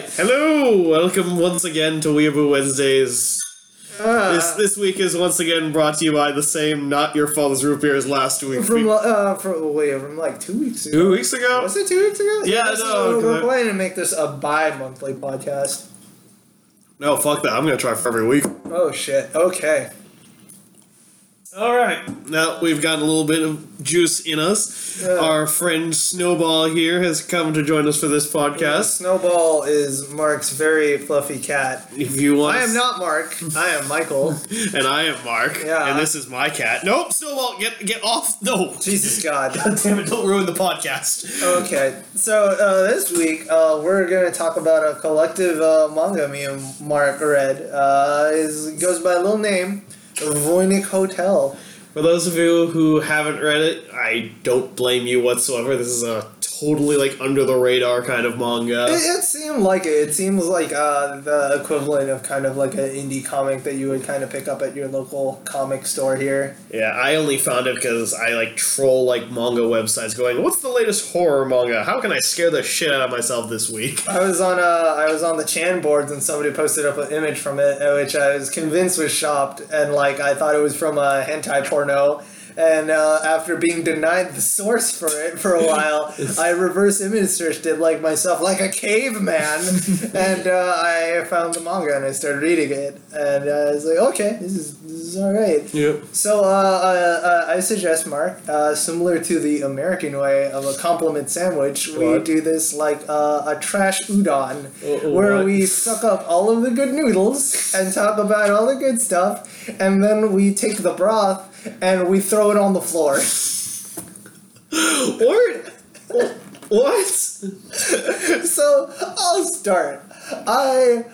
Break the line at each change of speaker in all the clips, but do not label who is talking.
right, hello, welcome once again to Weeaboo Wednesdays.
Uh,
This this week is once again brought to you by the same not your father's root beer as last week.
from uh, from wait, from like two weeks ago.
Two weeks ago.
Was it two weeks ago?
Yeah,
this
no,
is- we're planning to make this a bi-monthly podcast.
No, fuck that. I'm gonna try for every week.
Oh shit. Okay.
All right. Now we've got a little bit of juice in us.
Yeah.
Our friend Snowball here has come to join us for this podcast.
Snowball is Mark's very fluffy cat.
If you want,
I am not Mark. I am Michael.
and I am Mark.
Yeah.
And this is my cat. Nope, Snowball, get get off. No.
Jesus God.
God damn it! Don't ruin the podcast.
Okay, so uh, this week uh, we're gonna talk about a collective uh, manga me and Mark read. Uh, is goes by a little name, Voynich Hotel.
For those of you who haven't read it, I don't blame you whatsoever. This is a totally like under the radar kind of manga.
It, it seemed like it. It seems like uh, the equivalent of kind of like an indie comic that you would kind of pick up at your local comic store here.
Yeah, I only found it because I like troll like manga websites going, "What's the latest horror manga? How can I scare the shit out of myself this week?"
I was on uh, I was on the Chan boards and somebody posted up an image from it, uh, which I was convinced was shopped, and like I thought it was from a hentai porno. And uh, after being denied the source for it for a while, I reverse image searched it like myself, like a caveman, and uh, I found the manga and I started reading it, and uh, I was like, okay, this is this is all right.
Yep.
So uh, uh, uh, I suggest, Mark, uh, similar to the American way of a compliment sandwich, we do this like uh, a trash udon, where
what?
we suck up all of the good noodles and talk about all the good stuff, and then we take the broth and we throw it on the floor.
Or what?
so I'll start. I.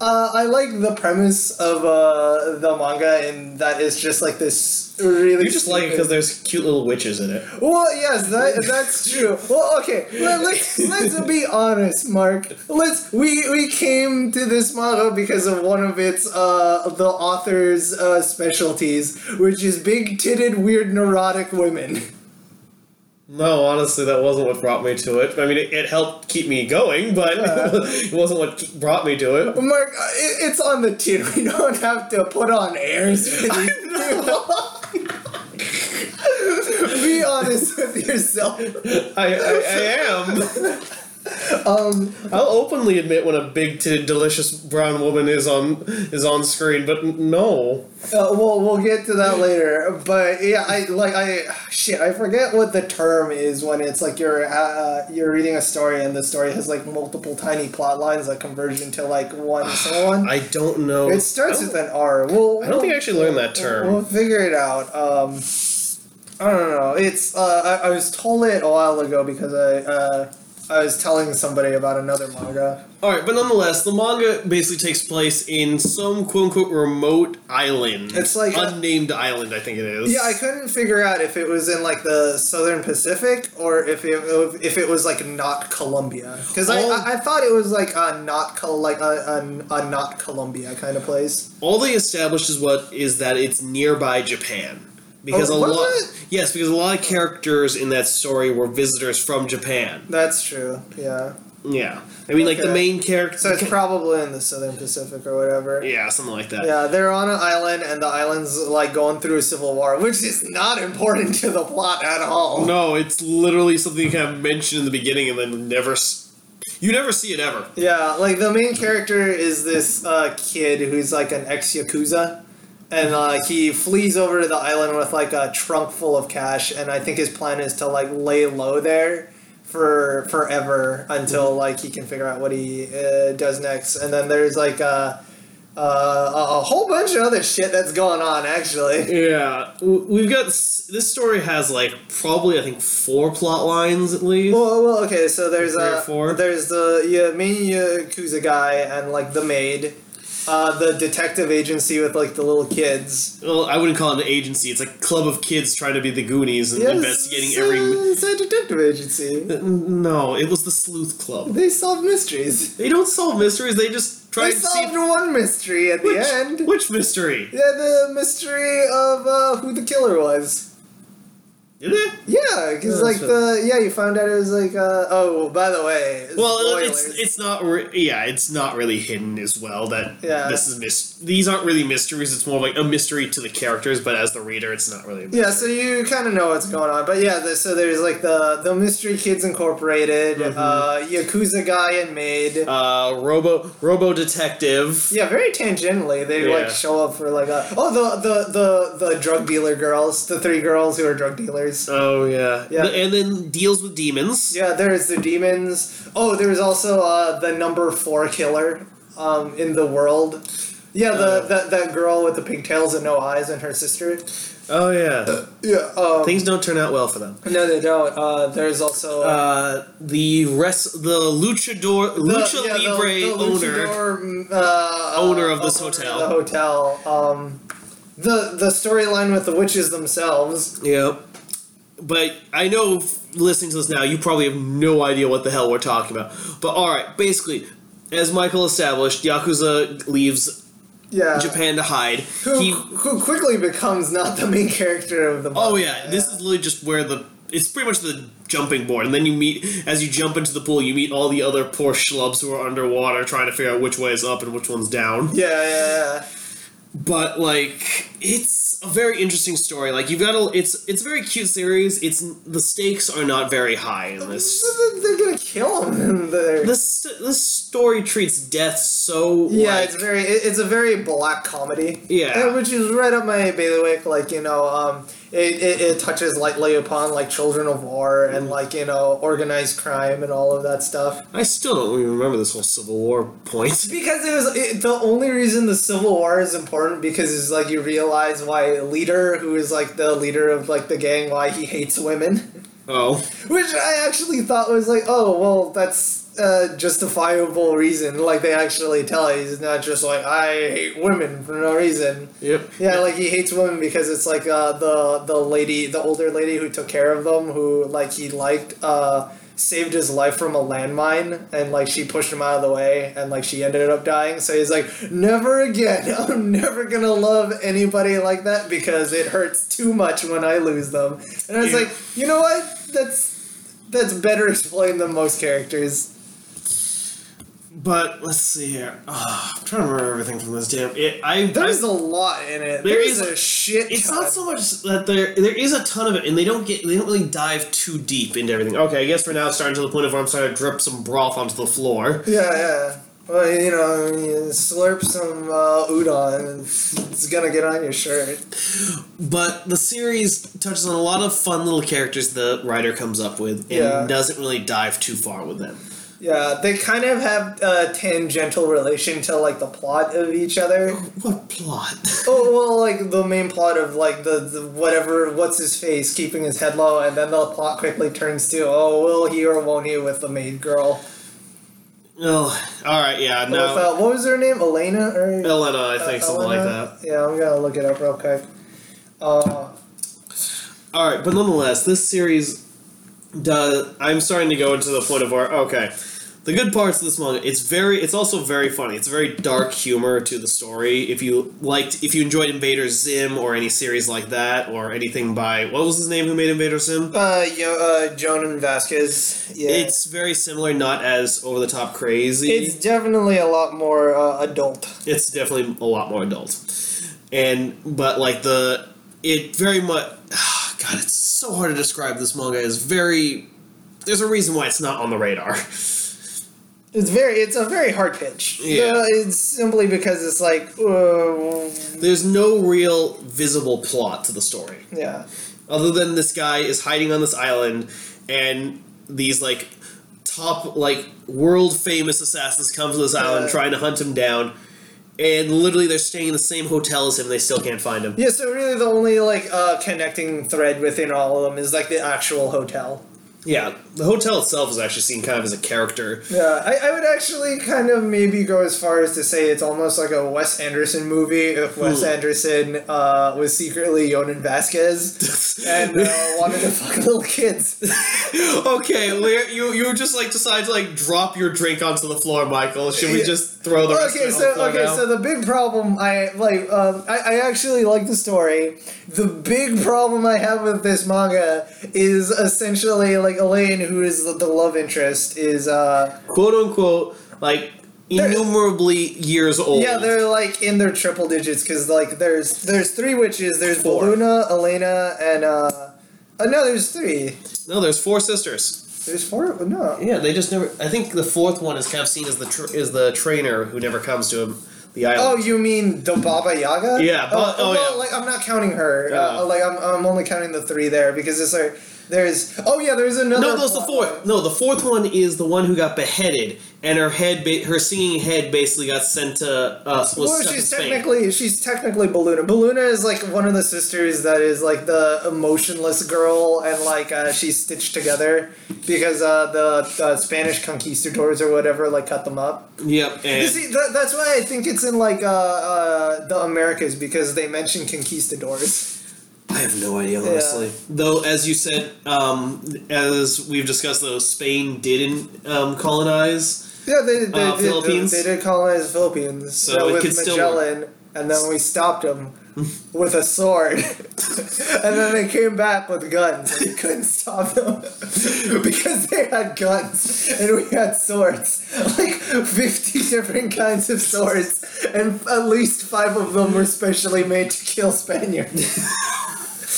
Uh, I like the premise of uh, the manga, and that is just like this really.
You just like it because there's cute little witches in it.
Well, yes, that, that's true. Well, okay, let, let's let's be honest, Mark. Let's we we came to this manga because of one of its uh the author's uh, specialties, which is big titted, weird, neurotic women.
No, honestly, that wasn't what brought me to it. I mean, it, it helped keep me going, but
Yeah.
it wasn't what ke- brought me to it.
Mark, uh, it, it's on the tin. We don't have to put on airs. For these people. be honest with yourself.
I, I, I am.
Um,
I'll openly admit when a big titted, delicious brown woman is on is on screen, but n- no.
Uh, we'll we'll get to that later, but yeah, I like I shit. I forget what the term is when it's like you're uh, you're reading a story and the story has like multiple tiny plot lines that converge into like one single one.
I don't know.
It starts with an R. We'll,
I don't think I actually learned that
We'll,
term.
we'll figure it out. Um, I don't know. It's uh, I, I was told it a while ago because I uh, I was telling somebody about another manga.
All right, but nonetheless, the manga basically takes place in some quote unquote remote island.
It's like
unnamed island, I think it is.
Yeah, I couldn't figure out if it was in like the Southern Pacific or if it if it was like not Colombia because I. I I thought it was like a not Col- like a, a, a not Colombia kind of place.
All they established is what is that it's nearby Japan. Because
Oh,
a lot,
it?
yes, because a lot of characters in that story were visitors from Japan.
That's true. Yeah.
Yeah, I mean, like the main character.
So it's probably in the Southern Pacific or whatever.
yeah, something like that.
Yeah, they're on an island, and the island's like going through a civil war, which is not important to the plot at all.
No, it's literally something you kind of mentioned in the beginning and then never. s- You never see it ever.
Yeah, like the main character is this uh, kid who's like an ex yakuza, and like he flees over to the island with like a trunk full of cash, and I think his plan is to like lay low there for forever until like he can figure out what he uh, does next. And then there's like a, uh, a a whole bunch of other shit that's going on actually.
Yeah, we've got this story has like probably I think four plot lines at least.
Well, well, okay. So there's
or
uh,
four?
there's the yeah, main yakuza guy and like the maid, uh, the detective agency with like the little kids.
Well, I wouldn't call it an agency. It's a club of kids trying to be the Goonies and
Yes,
investigating every.
a- It's a detective agency.
No, it was the Sleuth Club.
They solve mysteries.
They don't solve mysteries. They just try
They
to see
solved one mystery at
which,
the end.
which mystery.
Yeah, the mystery of uh, who the killer was. Yeah, because like the yeah, you found out it was like uh, oh by the way.
Well,
spoilers.
it's it's not re- yeah, it's not really hidden as well that
Yeah.
this is mis- these aren't really mysteries. It's more like a mystery to the characters, but as the reader, it's not really.
Yeah, so you kind of know what's going on, but yeah. The, so there's like the the Mystery Kids Incorporated,
Mhm.
uh, Yakuza guy and maid.
Uh, Robo Robo Detective.
yeah, very tangentially, they
Yeah.
like show up for like a oh the the the the drug dealer girls, the three girls who are drug dealers.
Oh yeah.
Yeah.
And then deals with demons.
Yeah, there's the demons. Oh, there's also uh, the number four killer um, in the world. Yeah, the,
Uh.
that that girl with the pigtails and no eyes and her sister.
Oh yeah.
Yeah. Um,
Things don't turn out well for them.
no, they don't. Uh, there's also
Uh, the rest, the luchador,
the-
lucha
yeah,
libre
the
owner.
luchador, uh,
Owner of this
owner
hotel.
The hotel. Um, the the storyline with the witches themselves.
Yep. But I know, listening to this now, you probably have no idea what the hell we're talking about. But alright, basically, as Michael established, Yakuza leaves
Yeah.
Japan to hide.
Who,
He,
who quickly becomes not the main character of the.
oh
manga.
yeah, this is literally just where the it's pretty much the jumping board, and then you meet as you jump into the pool, you meet all the other poor schlubs who are underwater trying to figure out which way is up and which one's down.
Yeah, yeah, yeah.
but like it's a very interesting story like you've got a it's it's a very cute series it's the stakes are not very high in this
They're gonna kill him.
This this story treats death so
yeah,
like,
it's very. It's a very black comedy.
Yeah.
Uh, which is right up my bailiwick. Like you know, um, it, it, it touches lightly upon like children of war and like you know organized crime and all of that stuff.
i still don't even remember this whole civil war point
Because it was it, the only reason the Civil War is important because it's like you realize why a leader who is like the leader of like the gang why he hates women.
oh
Which I actually thought was like, oh well, that's a justifiable reason. Like they actually tell it. He's not just like I hate women for no reason.
yep
Yeah, like he hates women because it's like uh, the the lady, the older lady who took care of them, who like he liked, uh, saved his life from a landmine, and like she pushed him out of the way, and like she ended up dying. So he's like, never again. I'm never gonna love anybody like that because it hurts too much when I lose them. And I was
Yeah.
like, you know what? That's that's better explained than most characters.
But let's see here oh, i'm trying to remember everything from this damn it i
There's
I,
a lot in it.
There
There's a shit.
it's
ton.
not so much that there there is a ton of it and they don't get they don't really dive too deep into everything okay i guess for now it's starting to the point of where i'm starting to drip some broth onto the floor
Yeah, yeah. Well, you know, you slurp some uh, udon, and it's gonna get on your shirt.
But the series touches on a lot of fun little characters the writer comes up with and
Yeah.
doesn't really dive too far with them.
Yeah, they kind of have a tangential relation to like the plot of each other.
What plot?
Oh well, like the main plot of like the, the whatever what's his face keeping his head low, and then the plot quickly turns to oh will he or won't he with the maid girl.
oh, all right, yeah,
With,
no.
uh, what was her name? Elena or
Elena, I think
uh,
something like that.
Yeah, I'm gonna look it up real quick. Uh,
All right, but nonetheless, this series does. I'm starting to go into the point of where okay, the good parts of this manga. It's very. It's also very funny. It's very dark humor to the story. If you liked, if you enjoyed Invader Zim or any series like that, or anything by what was his name who made Invader Zim?
uh, yo, uh, Jhonen Vasquez. Yeah.
It's very similar, not as over the top crazy.
It's definitely a lot more uh, adult.
it's definitely a lot more adult and but like the it very much god it's so hard to describe this manga is very there's a reason why it's not on the radar
It's very, it's a very hard pitch.
Yeah.
Uh, it's simply because it's like, uh,
there's no real visible plot to the story
yeah,
other than this guy is hiding on this island and these like top like world famous assassins come to this island
Yeah.
trying to hunt him down and literally they're staying in the same hotel as him and they still can't find him
yeah. So really, the only like uh, connecting thread within all of them is like the actual hotel.
Yeah, the hotel itself is actually seen kind of as a character.
Yeah, I, I would actually kind of maybe go as far as to say it's almost like a Wes Anderson movie if Wes
Hmm.
Anderson uh, was secretly Jhonen Vasquez and uh, wanted to fuck little kids.
okay, you you just like decide to like drop your drink onto the floor, Michael. Should we just throw the rest
okay,
the
so
floor
okay,
now?
so the big problem I like, um, I, I actually like the story. The big problem I have with this manga is essentially like Elaine, who is the, the love interest, is uh,
quote unquote like innumerably years old.
yeah, they're like in their triple digits because like there's there's three witches. There's
Four.
Baluna, Elena, and uh, uh, no, there's three.
no, there's four sisters.
There's four. No,
Yeah, they just never. I think the fourth one is kind of seen as the tr- is the trainer who never comes to him, the
Oh, you mean the Baba Yaga?
Yeah, ba- oh,
well,
yeah.
like I'm not counting her. Uh, like I'm, I'm only counting the three there because it's like there's. Oh yeah, there's another.
no, that's the fourth. No, the fourth one is the one who got beheaded, and her head, ba- her singing head, basically got sent to uh,
Well, she's technically she's technically Baluna. Baluna is like one of the sisters that is like the emotionless girl, and like uh, she's stitched together because uh, the uh, Spanish conquistadors or whatever like cut them up.
Yep,
You see, that, that's why I think it's in like uh, uh, the Americas because they mention conquistadors.
I have no idea, honestly. Though, as you said, um, as we've discussed, though Spain didn't um, colonize.
Yeah, they, they,
Uh,
did,
Philippines?
they did colonize the Philippines
So it
with Magellan, and then we stopped them with a sword, and then they came back with guns, and we couldn't stop them because they had guns and we had swords, like fifty different kinds of swords, and at least five of them were specially made to kill Spaniards.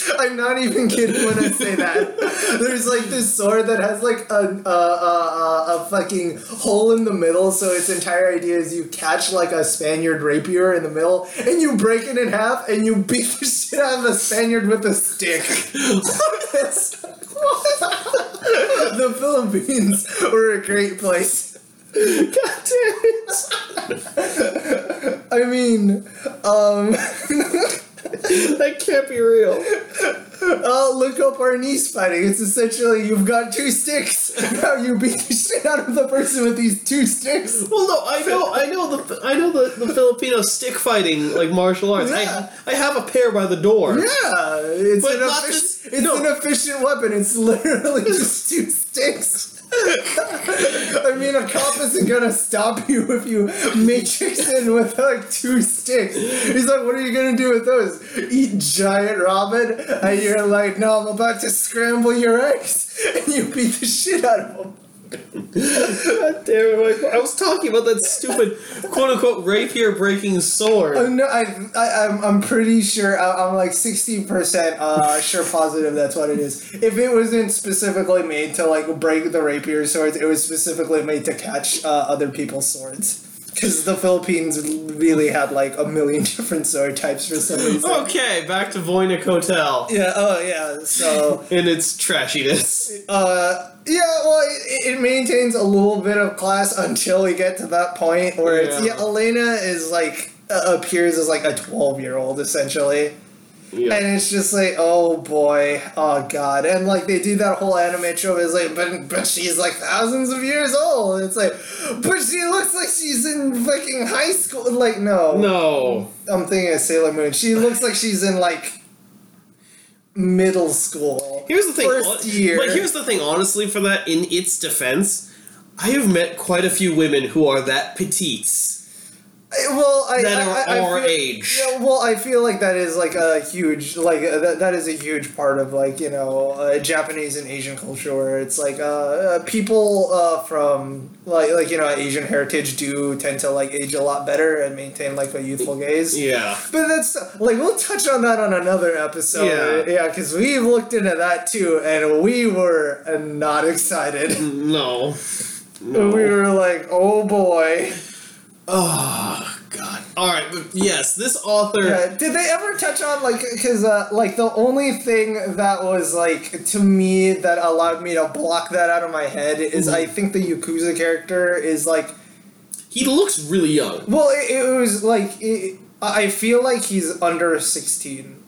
I'm not even kidding when I say that. There's like this sword that has like a, a, a, a fucking hole in the middle, so its entire idea is you catch like a Spaniard rapier in the middle and you break it in half and you beat the shit out of the Spaniard with a stick. The Philippines were a great place. God damn it. I mean, um.
that can't be real.
Oh, look up Arnis fighting. It's essentially you've got two sticks. Now you beat the shit out of the person with these two sticks.
Well, no, I know, I know the, I know the, the Filipino stick fighting like martial arts.
Yeah.
I, I have a pair by the door.
Yeah, it's
But
an
this-
it's
no.
an efficient weapon. It's literally just two sticks. I mean, a cop isn't gonna stop you if you matrix in with like two sticks. He's like, "What are you gonna do with those? Eat giant ramen?" And you're like, "No, I'm about to scramble your eggs," and you beat the shit out of them.
God damn it. I was talking about that stupid quote unquote rapier breaking sword.
Uh, no, I, I, I'm, I'm pretty sure. I, I'm like sixty percent uh, sure positive that's what it is. If it wasn't specifically made to like break the rapier swords, it was specifically made to catch uh, other people's swords. Because the Philippines really had like a million different sword types for some reason.
Okay, back to Voynich Hotel
Yeah. Oh yeah. So.
and its trashiness.
Uh, yeah, well, it, it maintains a little bit of class until we get to that point where it's
Yeah.
yeah. Elena is like uh, appears as like a twelve year old essentially,
Yeah.
and it's just like oh boy, oh god, and like they do that whole anime trope is like but but she's like thousands of years old. It's like but she looks like she's in fucking high school. Like no,
No.
I'm thinking of Sailor Moon. She looks like she's in like middle school.
Here's the thing.
First year.
But here's the thing, honestly, for that, in its defense, I have met quite a few women who are that petites.
Well, I, I- I,
our
feel,
age.
Yeah, well, I feel like that is like a huge, like uh, that, that is a huge part of like you know uh, Japanese and Asian culture, where it's like uh, uh, people uh, from like like you know Asian heritage do tend to like age a lot better and maintain like a youthful gaze.
Yeah.
But that's like we'll touch on that on another episode.
Yeah.
yeah, because we've looked into that too, and we were not excited.
No. no.
We were like, oh boy.
Oh, God. Alright, but yes, this author.
Yeah, did they ever touch on like because uh, like the only thing that was like to me that allowed me to block that out of my head is
Mm-hmm.
I think the Yakuza character is like
He looks really young.
well it, it was like it, I feel like he's under sixteen.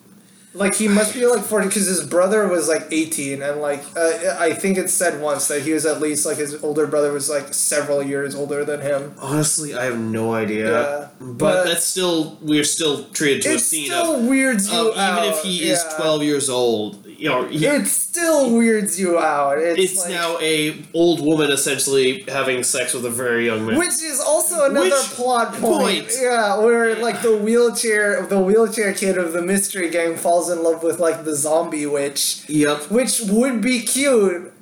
Like he must be like forty because his brother was like eighteen, and like uh, I think it said once that he was at least like his older brother was like several years older than him.
Honestly, I have no idea.
Yeah,
but,
but-
that's still we're still treated to
It
a scene
still
of,
weirds you
of
out.
even if he is twelve years old. You know, he,
It still weirds you out. It's,
it's
like,
now a old woman essentially having sex with a very young man.
Which is also another
Which
plot point.
point?
Yeah, where like the wheelchair the wheelchair kid of the mystery gang falls in love with like the zombie witch.
yep.
Which would be cute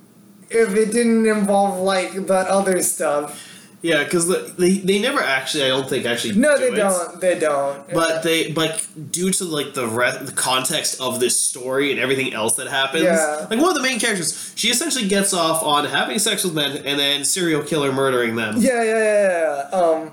if it didn't involve like that other stuff.
Yeah, because the, they they never actually I don't think actually
No,
do
they
it.
don't. They don't.
But they, like due to like the re- the context of this story and everything else that happens,
Yeah.
like one of the main characters, she essentially gets off on having sex with men and then serial killer murdering them.
Yeah, yeah, yeah, yeah. Um,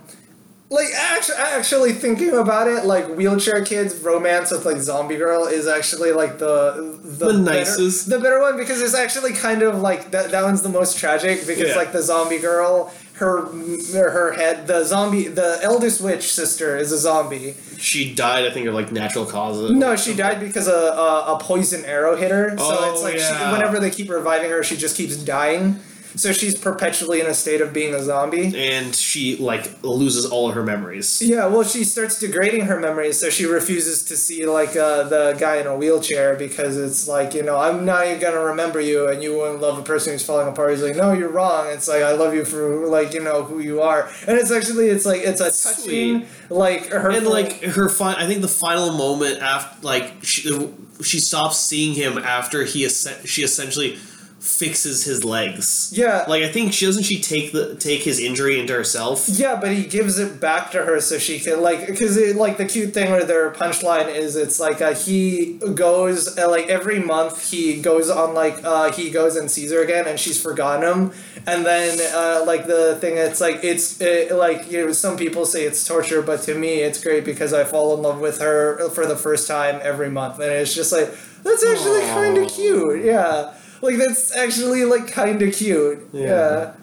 like actually, actually thinking about it, like wheelchair kids romance with like zombie girl is actually like the the,
The
better-
nicest.
the better one because it's actually kind of like that. That one's the most tragic because
Yeah.
like the zombie girl, her her head, the zombie, the eldest witch sister is a zombie.
She died, I think, of like natural causes.
No, she died because a a, a poison arrow hit her. So
Oh,
it's like she, whenever they keep reviving her, she just keeps dying. So she's perpetually in a state of being a zombie.
and she like loses all of her memories.
Yeah, well, she starts degrading her memories, so she refuses to see like uh, the guy in a wheelchair because it's like you know I'm not even gonna remember you, and you wouldn't love a person who's falling apart. He's like, no, you're wrong. It's like I love you for like you know who you are, and it's actually it's like it's a touching like her
And like her fin- I think the final moment after like she she stops seeing him after he she essentially fixes his legs.
yeah.
Like I think she doesn't she take the take his injury into herself.
Yeah, but he gives it back to her so she can like because like the cute thing or their punchline is it's like uh, he goes uh, like every month he goes on like uh, he goes and sees her again and she's forgotten him. And then uh, like the thing it's like it's it, like you know some people say it's torture but to me it's great because I fall in love with her for the first time every month. And it's just like that's actually kind of cute yeah like that's actually like kind of cute
Yeah.
yeah.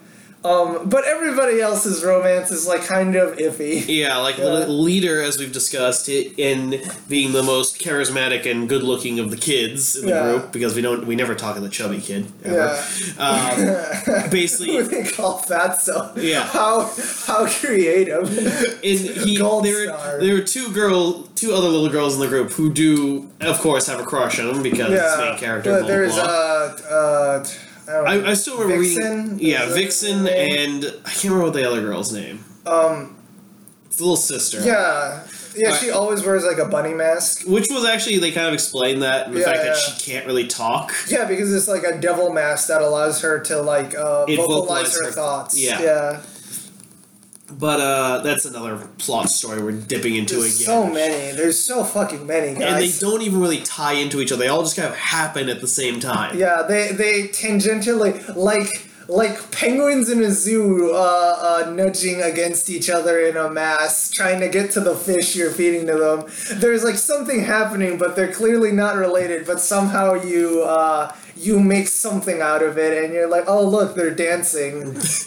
Um, but everybody else's romance is like kind of iffy.
Yeah, like
Yeah.
the leader, as we've discussed, in being the most charismatic and good-looking of the kids in the
Yeah.
group, because we don't, we never talk of the chubby kid. Ever.
Yeah.
Um, basically,
they call Fatso.
Yeah.
How how creative.
in he,
Gold
there,
star.
there are two girl, two other little girls in the group who do, of course, have a crush on him because it's the
yeah.
main character.
But
blah,
there's
blah.
uh uh I.
I, I still remember
Vixen?
reading. Yeah, Vixen and I can't remember what the other girl's name.
um
It's the little sister.
yeah. Yeah, she always wears like a bunny mask.
Which was actually they kind of explained that the
Yeah,
fact that she can't really talk.
Yeah, because it's like a devil mask that allows her to like uh, vocalize her,
her-
thoughts.
yeah.
Yeah.
But uh that's another plot story we're dipping into
There's
again.
so many. There's so fucking many guys.
and they don't even really tie into each other. They all just kind of happen at the same time.
Yeah, they they tangentially like like penguins in a zoo uh, uh, nudging against each other in a mass, trying to get to the fish you're feeding to them. There's like something happening, but they're clearly not related. But somehow you uh, you make something out of it, and you're like, oh look, they're dancing.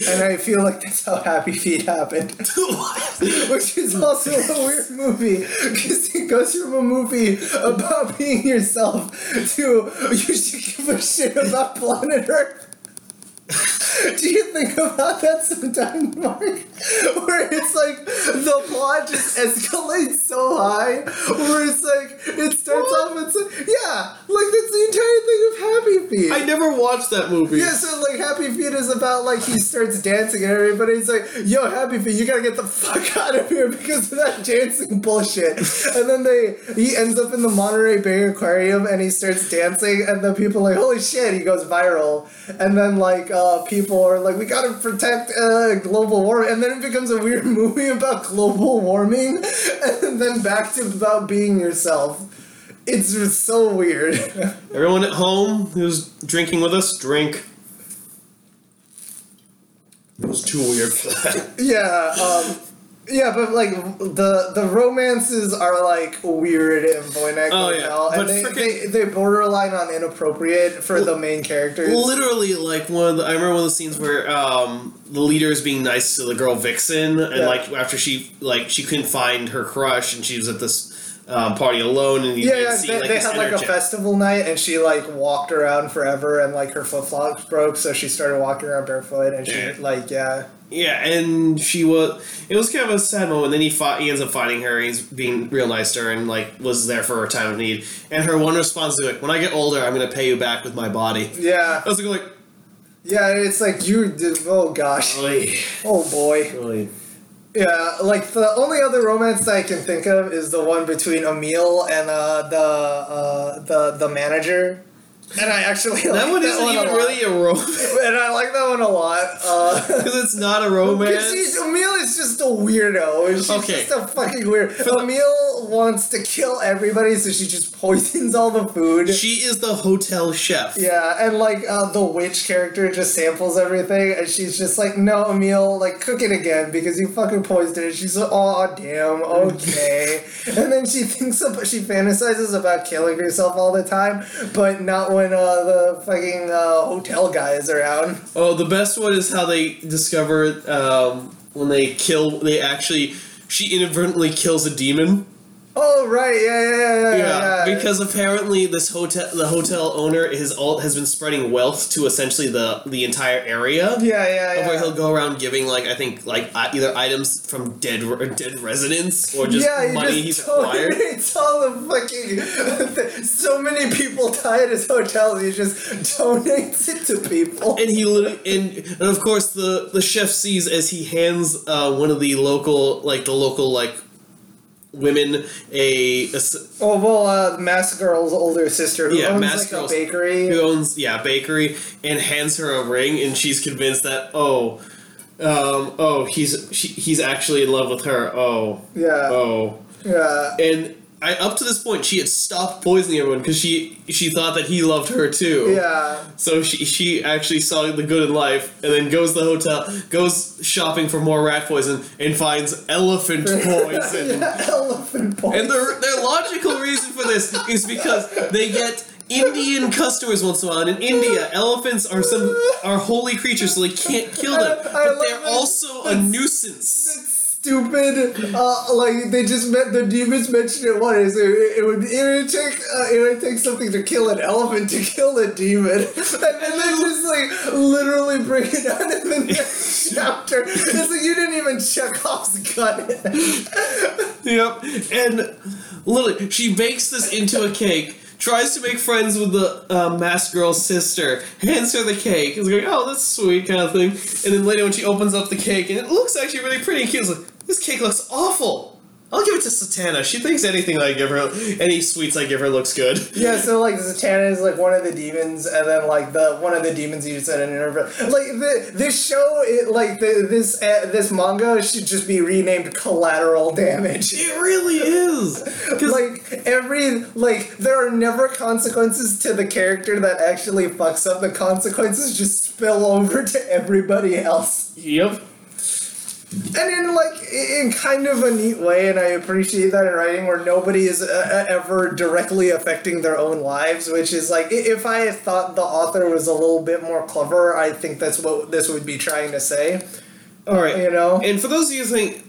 and I feel like that's how Happy Feet happened. Which is also a weird movie because it goes from a movie about being yourself to you should give a shit about planet Earth. Do you think about that sometimes, Mark? Where it's like the plot just escalates so high, where it's like it starts off it's like yeah, like that's the entire thing of Happy Feet.
I never watched that movie.
Yeah, so like Happy Feet is about like he starts dancing and everybody's like, "Yo, Happy Feet, you gotta get the fuck out of here because of that dancing bullshit." and then they he ends up in the Monterey Bay Aquarium and he starts dancing, and the people are like, "Holy shit!" He goes viral, and then like uh, people are like, "We gotta protect uh, global warming," and then it becomes a weird movie about global warming, and then back to about being yourself. It's just so weird.
Everyone at home who's drinking with us, drink. It was too weird for that.
Yeah, um, yeah, but like the the romances are like weird in Voynich
Oh,
Hotel, and they,
frickin-
they they borderline on inappropriate for the main characters.
Literally, like one of the, I remember one of the scenes where um, the leader is being nice to the girl Vixen, and
Yeah.
like after she like she couldn't find her crush, and she was at this um, party alone, and
Yeah, yeah
see,
they,
like,
they had like a festival night, and she like walked around forever, and like her flip flops broke, so she started walking around barefoot, and she
Yeah.
like yeah,
Yeah, and she was. It was kind of a sad moment. Then he fought. He ends up fighting her. He's being real nice to her and like was there for her time of need. And her one response to it: "When I get older, I'm gonna pay you back with my body."
yeah,
I was like,
yeah. It's like you, did, oh gosh,
"Oy,
oh boy.
oy."
Yeah, like the only other romance that I can think of is the one between Emil and uh, the uh, the the manager. And I actually
That
like
one
that
isn't
one a
even really a romance
and I like that one a lot. Uh,
because it's not a
Because
romance.
Emil is just a weirdo. She's
Okay.
just a fucking weird. Emil wants to kill everybody, so she just poisons all the food.
She is the hotel chef.
yeah, and like uh, the witch character just samples everything, and she's just like, "No, Emil, like cook it again because you fucking poisoned it." She's like, "Oh damn, okay." and then she thinks about, she fantasizes about killing herself all the time, but not when uh, the fucking uh, hotel guy is around.
Oh, the best one is how they discover um, when they kill. They actually she inadvertently kills a demon.
Oh right, yeah, yeah, yeah, yeah.
Yeah, because apparently this hotel, the hotel owner is all has been spreading wealth to essentially the the entire area.
Yeah, yeah, yeah.
Where he'll go around giving like I think like either items from dead dead residents or just
yeah, he
money
just
he's acquired.
donates all the fucking. so many people die at his hotel. He just donates it to people.
And he literally, and, and of course the the chef sees as he hands uh, one of the local like the local like women a
Oh well, uh, Mask Girl's older sister who
Yeah,
owns
Mask
like
Girl's-
a bakery.
who owns yeah bakery and hands her a ring and she's convinced that oh um oh he's she, he's actually in love with her oh
yeah,
oh
yeah.
and I, up to this point she had stopped poisoning everyone because she she thought that he loved her too
Yeah,
so she she actually saw the good in life and then goes to the hotel goes shopping for more rat poison and finds elephant poison
yeah, elephant poison.
and their, their logical reason for this is because they get Indian customers once in a while. And in India, elephants are some are holy creatures, so they can't kill them.
I- I
But they're
this.
also a nuisance.
Stupid, uh, like they just met the demons mentioned it once. It, it would it would take uh, it would take something to kill an elephant to kill a demon, and, and then just like literally bring it down in the next chapter. It's like you didn't even check off the gun.
Yep. And literally, she bakes this into a cake. Tries to make friends with the uh, girl's sister, hands her the cake, is like, oh, that's sweet, kind of thing. And then later, when she opens up the cake, and it looks actually really pretty and like, this cake looks awful. I'll give it to Satana. She thinks anything I give her, any sweets I give her, looks good.
Yeah, so like Satana is like one of the demons, and then like the one of the demons you said in an interview. Like the this show, it like the, this uh, this manga should just be renamed Collateral Damage.
It really is.
Like every like there are never consequences to the character that actually fucks up. The consequences just spill over to everybody else.
Yep.
And in like in kind of a neat way, and I appreciate that in writing where nobody is uh, ever directly affecting their own lives, which is like if I thought the author was a little bit more clever, I think that's what this would be trying to say.
All right.
You know?
And for those of you think,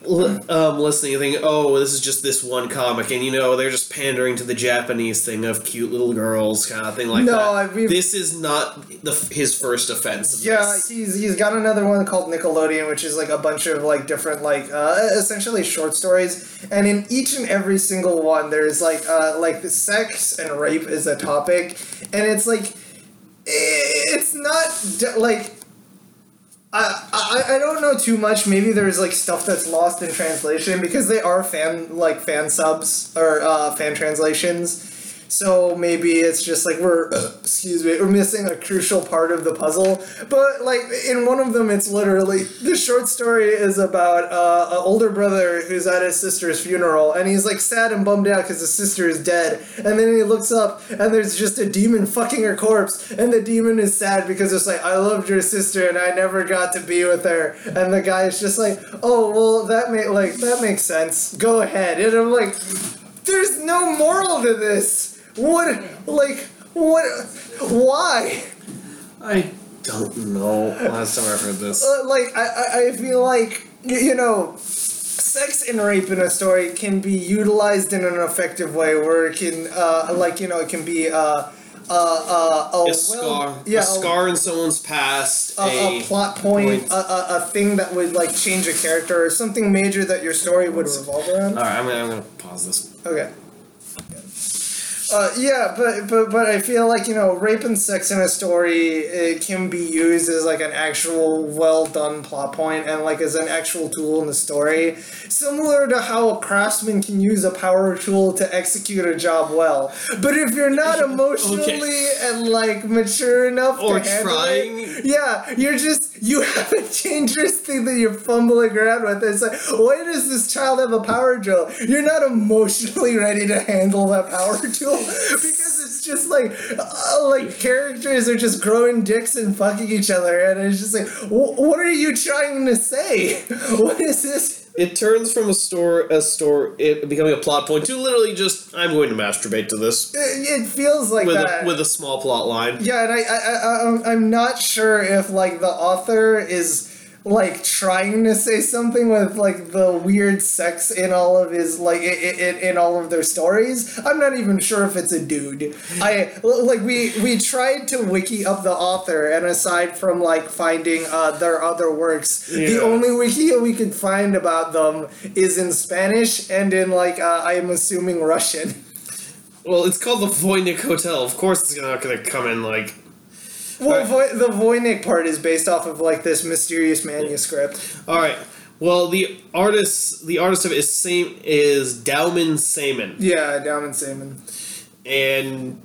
um, listening, you think, oh, this is just this one comic, and you know, they're just pandering to the Japanese thing of cute little girls, kind of thing like
No,
that.
I mean-
this is not the his first offense.
Yeah,
this.
he's he's got another one called Nickelodeon, which is like a bunch of like different like uh, essentially short stories, and in each and every single one, there's like uh, like the sex and rape is a topic, and it's like it's not like. I, I, don't know too much. Maybe there's like stuff that's lost in translation because they are fan like fan subs or uh, fan translations. So maybe it's just like we're excuse me, we're missing a crucial part of the puzzle. But like in one of them, it's literally the short story is about uh, an older brother who's at his sister's funeral, and he's like sad and bummed out because his sister is dead. And then he looks up, and there's just a demon fucking her corpse, and the demon is sad because it's like I loved your sister and I never got to be with her. And the guy is just like, oh well, that may like that makes sense. Go ahead. And I'm like, there's no moral to this. What like what? Why?
I don't know. Last time I heard this.
Uh, like I, I I feel like y- you know sex and rape in a story can be utilized in an effective way where it can uh, like you know it can be uh, uh, uh, a,
A
well-
scar,
yeah
a scar in someone's past,
a, a,
a,
plot point,
point.
A, a, a thing that would like change a character or something major that your story would revolve around
All right, I'm gonna, I'm gonna pause this.
Okay. Uh, yeah, but, but but I feel like you know rape and sex in a story it can be used as like an actual well done plot point and like as an actual tool in the story, similar to how a craftsman can use a power tool to execute a job well. But if you're not emotionally and like mature enough
Or
to
trying.
it, yeah, you're just you have a dangerous thing that you're fumbling around with. It's like, why does this child have a power drill? You're not emotionally ready to handle that power tool because it's just like, uh, like characters are just growing dicks and fucking each other, and it's just like, what are you trying to say? What is this?
It turns from a store, a store, it becoming a plot point to literally just I'm going to masturbate to this
It, it feels like
with
that.
a, with a small plot line.
Yeah, and I, I, I, I'm- I'm not sure if like the author is like trying to say something with like the weird sex in all of his like in, in, in all of their stories. I'm not even sure if it's a dude. I like we we tried to wiki up the author, and aside from like finding uh, their other works, the only wiki we could find about them is in Spanish and in like uh, I'm assuming Russian.
Well, it's called the Voynich Hotel. Of course, it's not going to come in like.
Well,
Alright.
Voy- the Voynich part is based off of like this mysterious manuscript.
All right. Well, the artist, the artist of it is same is Dowman Sayman,
Yeah, Down in Salmon.
and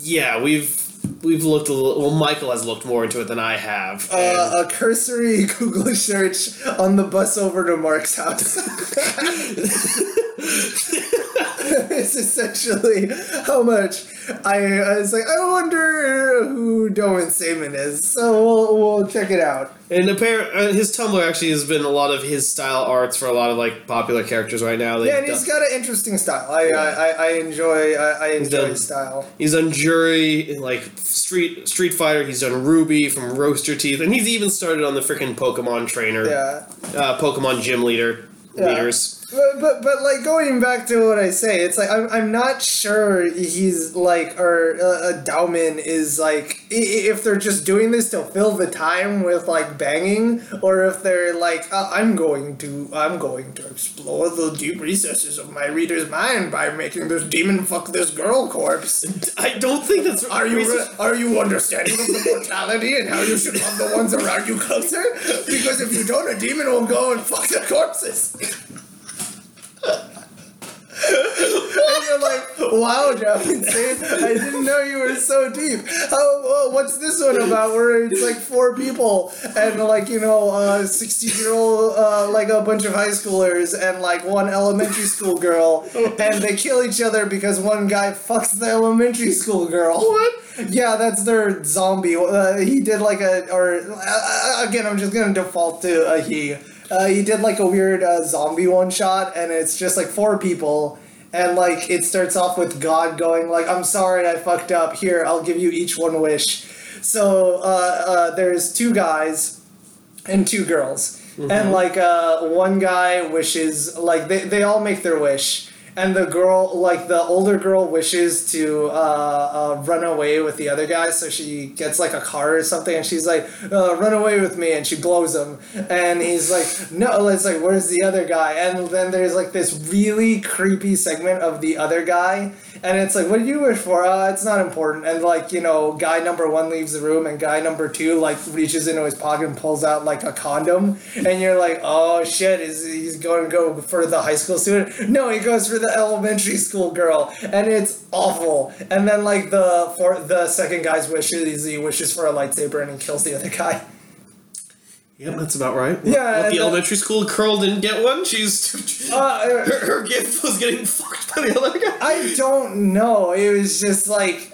yeah, we've we've looked a little. Well, Michael has looked more into it than I have.
Uh, a cursory Google search on the bus over to Mark's house. it's essentially how much I, I was like, I wonder who Dowman Sayman is. So we'll, we'll check it out.
And apparent, uh, his Tumblr actually has been a lot of his style arts for a lot of like popular characters right now. They've
Yeah, and
done-
he's got an interesting style. I I, I, I enjoy I, I enjoy
done-
his style.
He's done Juri, like Street Street Fighter. He's done Ruby from Rooster Teeth, and he's even started on the freaking Pokemon trainer,
Yeah.
uh, Pokemon gym leader
Yeah.
leaders.
But, but but like going back to what I say, it's like I'm, I'm not sure he's like or uh, uh, Dowman is like if they're just doing this to fill the time with like banging, or if they're like uh, I'm going to I'm going to explore the deep recesses of my reader's mind by making this demon fuck this girl corpse.
I don't think that's.
Are you re- are you understanding of the mortality and how you should love the ones around you closer? Because if you don't, a demon will go and fuck the corpses. And you're like, wow, John, I didn't know you were so deep. How, oh, what's this one about? Where it's like four people and like you know, a sixty-year-old, uh, like a bunch of high schoolers and like one elementary school girl, and they kill each other because one guy fucks the elementary school girl.
What?
Yeah, that's their zombie. Uh, he did like a, or uh, again, I'm just gonna default to a he. Uh, he did like a weird uh, zombie one shot, and it's just like four people, and like it starts off with God going like, "I'm sorry, I fucked up. Here, I'll give you each one wish." So uh, uh, there's two guys and two girls, and like uh, one guy wishes like they they all make their wish. And the girl, like the older girl, wishes to uh, uh, run away with the other guy, so she gets like a car or something, and she's like, uh, "Run away with me!" And she blows him, and he's like, "No!" It's like, "Where's the other guy?" And then there's like this really creepy segment of the other guy, and it's like, "What do you wish for?" Uh, it's not important. And like you know, guy number one leaves the room, and guy number two like reaches into his pocket and pulls out like a condom, and you're like, "Oh shit!" Is he's going to go for the high school student? No, he goes for the elementary school girl, and it's awful. And then like the for the second guy's wishes, he wishes for a lightsaber, and he kills the other guy.
Yep, that's about right.
Yeah,
What, the elementary school girl didn't get one. She's
Uh,
her, her gift was getting fucked by the other guy.
I don't know. It was just like,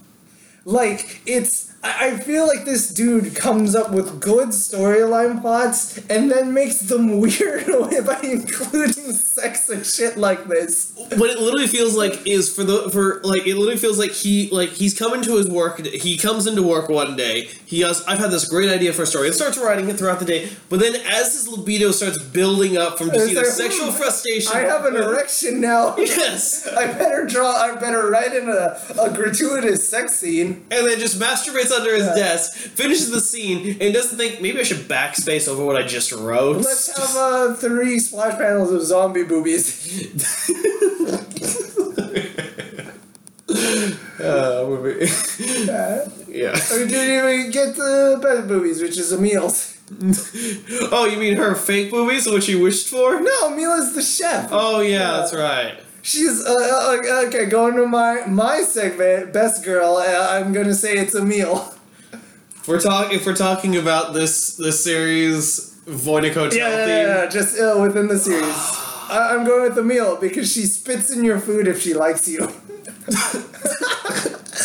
like it's. I I feel like this dude comes up with good storyline plots and then makes them weird by including sex and shit like this.
what it literally feels like is for the for like it literally feels like he like he's coming to his work. He comes into work one day. He has I've had this great idea for a story and starts writing it throughout the day. But then as his libido starts building up from just either sexual
hmm,
frustration,
I have an erection now.
yes,
I better draw. I better write in a, a gratuitous sex scene.
and then just masturbates under his desk, finishes the scene, and doesn't think maybe I should backspace over what I just wrote.
Let's have uh, three splash panels of zombie boobies.
uh, movie.
Uh,
yeah.
we didn't even get the best boobies, which is Emil's.
Oh, you mean her fake movies, what she wished for?
No, Emil is the chef.
Oh yeah, that's right.
She's uh, uh, okay. Going to my my segment, best girl. Uh, I'm gonna say it's Emil.
If we're talking, if we're talking about this this series, Voynich Hotel
Yeah, yeah,
theme.
yeah, just uh, within the series. I- I'm going with Emil because she spits in your food if she likes you.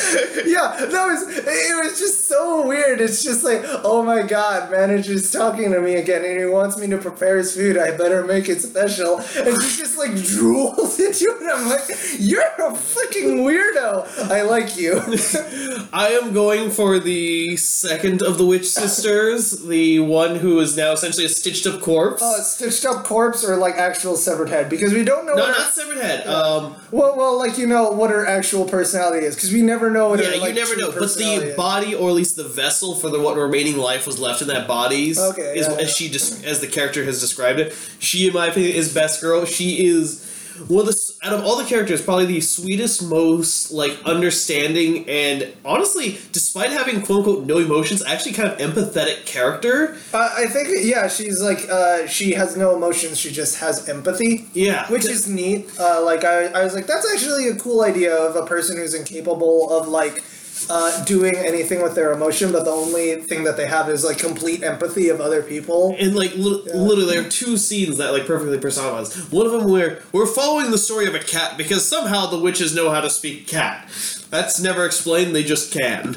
yeah, that was it was just so weird. It's just like, oh my god, manager's talking to me again and he wants me to prepare his food. I better make it special. And she just like drools into it. I'm like, you're a fucking weirdo. I like you.
I am going for the second of the Witch Sisters, the one who is now essentially a stitched up corpse.
Uh, stitched up corpse or like actual severed head because we don't know
no,
what her-
not severed head. Um,
well, well, like you know what her actual personality is because we never know what
yeah,
her, like,
you never know. But the body, or at least the vessel for the what remaining life was left in that body, is,
Okay,
is
yeah,
as
yeah.
she just as the character has described it. She, in my opinion, is best girl. She is one of the out of all the characters, probably the sweetest, most like understanding, and honestly, despite having quote unquote no emotions, actually kind of empathetic character.
Uh, I think yeah, she's like uh, she has no emotions. She just has empathy,
Yeah,
which is neat. Uh, like I, I was like, that's actually a cool idea of a person who's incapable of like uh, doing anything with their emotion, but the only thing that they have is like complete empathy of other people.
And like li- literally, there are two scenes that like perfectly personifies. One of them where we're following the story of a cat because somehow the witches know how to speak cat. That's never explained. They just can.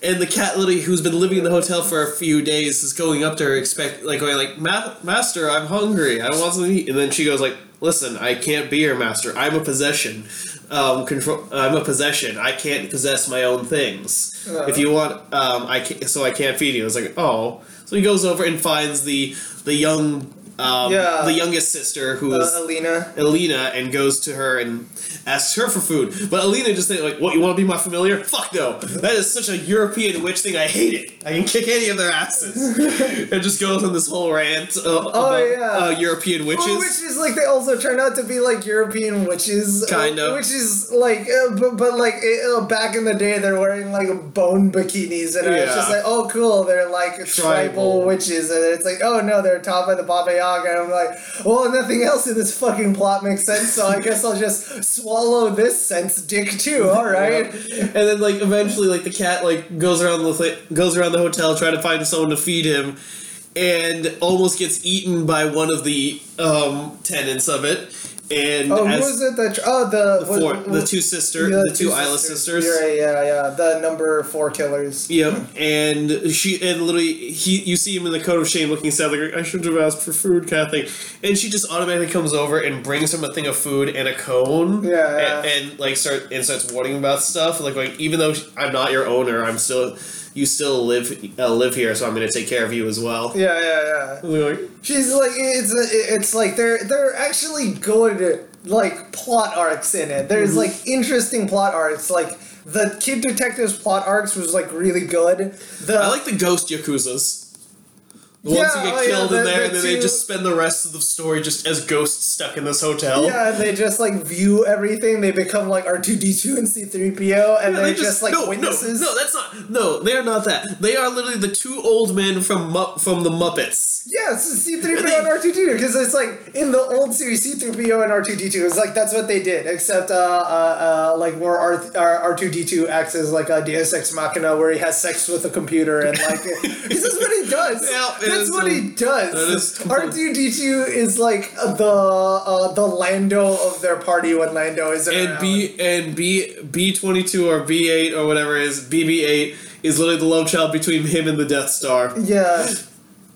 And the cat literally, who's been living in the hotel for a few days, is going up to her, expect like going like, "Ma- "Master, I'm hungry. I want something to eat." And then she goes like, "Listen, I can't be your master. I'm a possession. Um, control. I'm a possession. I can't possess my own things.
Uh.
If you want, um, I can So I can't feed you." It's like, oh. So he goes over and finds the the young, um,
Yeah.
the youngest sister who is
Uh, Alina.
Alina and goes to her and asks her for food. But Alina just think like, "What? You want to be my familiar? Fuck no! That is such a European witch thing. I hate it. I can kick any of their asses." and just goes on this whole rant uh, about
Oh, yeah.
uh, European witches.
Well, which is like they also turn out to be like European witches, uh,
Kind of.
Which is like, uh, but, but like uh, back in the day, they're wearing like bone bikinis, and it's
Yeah.
just like, oh, cool, they're like tribal,
Tribal.
witches, and it's like, oh no, they're taught by the Baba Yaga, and I'm like, well, nothing else in this fucking plot makes sense, so I guess I'll just swallow this sense dick too. All right.
and then like eventually like the cat like goes around the goes around the hotel trying to find someone to feed him and almost gets eaten by one of the um, tenants of it and
Oh, who
as
was it that? tr- Oh, the
the,
what-
four, the two sister
yeah,
the two Isla sisters
You're right, yeah, yeah, the number four killers.
Yep, and she and literally he you see him in the coat of shame, looking sad, like I shouldn't have asked for food, kind of thing. And she just automatically comes over and brings him a thing of food and a cone.
Yeah, yeah.
And, and like start and starts warning him about stuff. Like like even though I'm not your owner, I'm still you still live uh, live here, so I'm going to take care of you as well.
Yeah, yeah, yeah.
Like,
She's like it's it's like they're they're actually good like plot arcs in it. There's
Mm-hmm.
like interesting plot arcs. Like the Kid Detective's plot arcs was like really good. The
I like the ghost yakuzas. The ones
Yeah,
who get
yeah,
killed
the-
in there,
the
and then they just spend the rest of the story just as ghosts stuck in this hotel.
yeah, and they just like view everything. They become like R two D two and C three PO, and
Yeah,
they're just, like
no,
witnesses.
No, no, that's not. No, they are not that. They are literally the two old men from Mu- from the Muppets.
Yes, C three PO and R two D two because it's like in the old series C three PO and R two D two. It's like that's what they did, except uh, uh, uh like where R two D two acts as like a Deus Ex Machina, where he has sex with a computer and like this is what he does.
Yeah,
that's what he does. R two D two is like the uh, the Lando of their party when Lando is
And. B and B B twenty two or B eight or whatever it is BB eight is literally the love child between him and the Death Star.
Yeah.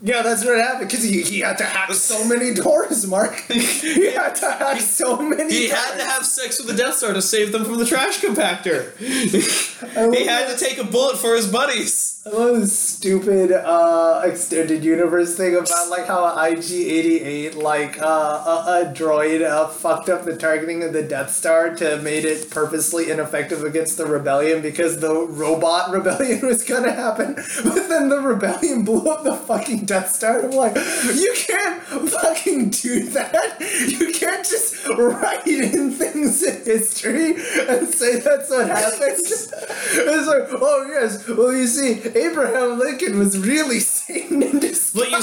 Yeah, that's what happened because he, he had to hack so many doors, Mark. he had to hack so many.
He
doors.
had to have sex with the Death Star to save them from the trash compactor. He had
that.
to take a bullet for his buddies.
I love this stupid uh, extended universe thing about like how IG88 like uh, a, a droid uh, fucked up the targeting of the Death Star to made it purposely ineffective against the rebellion because the robot rebellion was gonna happen, but then the rebellion blew up the fucking Death Star. I'm like, you can't fucking do that. You can't just write in things in history and say that's what happened. it's like, oh yes, well you see, Abraham Lincoln was really Satan in disguise.
But you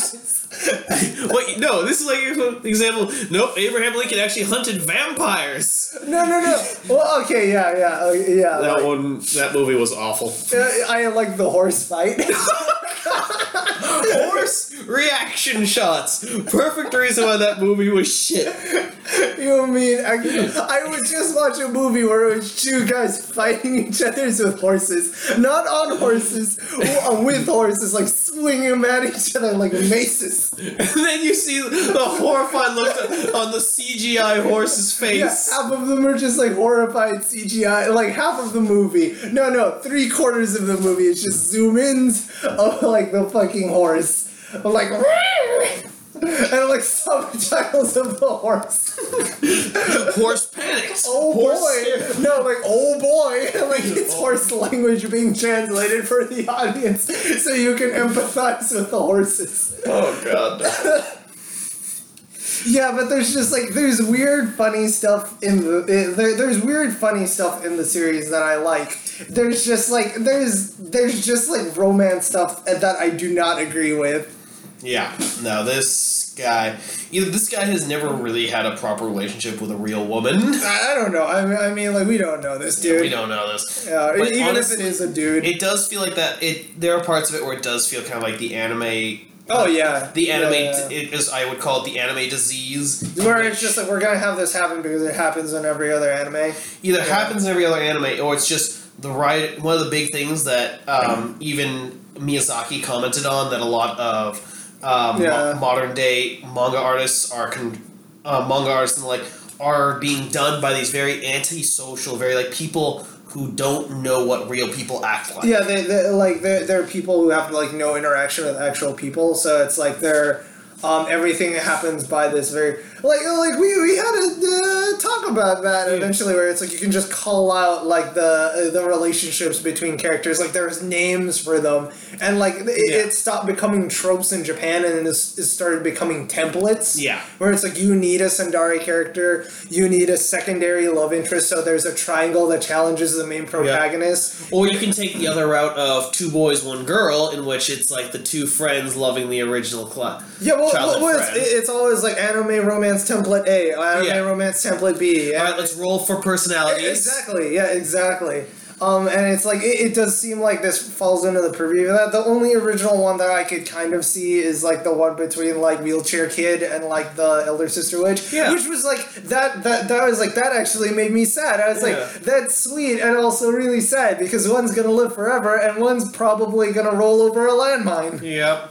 Wait, no, this is like an example. Nope, Abraham Lincoln actually hunted vampires.
no, no, no. Well, okay, yeah, yeah, uh, yeah.
That
like,
one, that movie was awful.
uh, I like the horse fight.
Horse reaction shots. Perfect reason why that movie was shit.
you know I mean? I, I would just watch a movie where it was two guys fighting each other with horses, not on horses, with horses, like swinging them at each other like maces.
And then you see the horrified look on the CGI horse's face.
Yeah, half of them are just like horrified CGI. Like half of the movie. No, no, three quarters of the movie is just zoom ins of like the fucking horse. I'm Like and like subtitles of the horse.
The horse panics.
Oh
Horse
boy! No, like oh boy! Like it's horse language being translated for the audience, so you can empathize with the horses.
Oh god.
Yeah, but there's just like there's weird funny stuff in the eh, there, there's weird funny stuff in the series that I like. There's just like there's there's just like romance stuff that I do not agree with.
Yeah. No, this guy. Either this guy has never really had a proper relationship with a real woman.
I, don't know. I mean, I mean, like we don't know this dude.
We don't know this.
Yeah,
But
even
honestly,
if it is a dude.
It does feel like that. It there are parts of it where it does feel kind of like the anime.
oh yeah,
The anime
Yeah, yeah.
It is, I would call it the anime disease.
Where it's just like we're gonna have this happen because it happens in every other anime.
either
Yeah.
happens in every other anime or it's just the right. One of the big things that um, even Miyazaki commented on that a lot of um,
Yeah.
mo- modern day manga artists are con- uh, manga artists and like are being done by these very antisocial, very like people who don't know what real people act like.
Yeah, they, they like they're, they're people who have like no interaction with actual people, so it's like they're um, everything that happens by this very like like we, we had to uh, talk about that eventually where it's like you can just call out like the uh, the relationships between characters. Like there's names for them. And like it,
Yeah.
it stopped becoming tropes in Japan and it, it started becoming templates.
Yeah.
where it's like you need a tsundere character you need a secondary love interest. So there's a triangle that challenges the main protagonist.
Or you can take the other route of two boys, one girl, in which it's like the two friends loving the original club.
Yeah, well, well, it's, it's always like anime romance template A, anime
Yeah.
romance template B.
All right, let's roll for personalities.
Exactly. Yeah. Exactly. Um, and it's like it, it does seem like this falls into the purview of that. The only original one that I could kind of see is like the one between like wheelchair kid and like the elder sister witch,
Yeah.
which was like that. That that was like that actually made me sad. I was
Yeah.
like, that's sweet and also really sad because one's gonna live forever and one's probably gonna roll over a landmine.
Yep.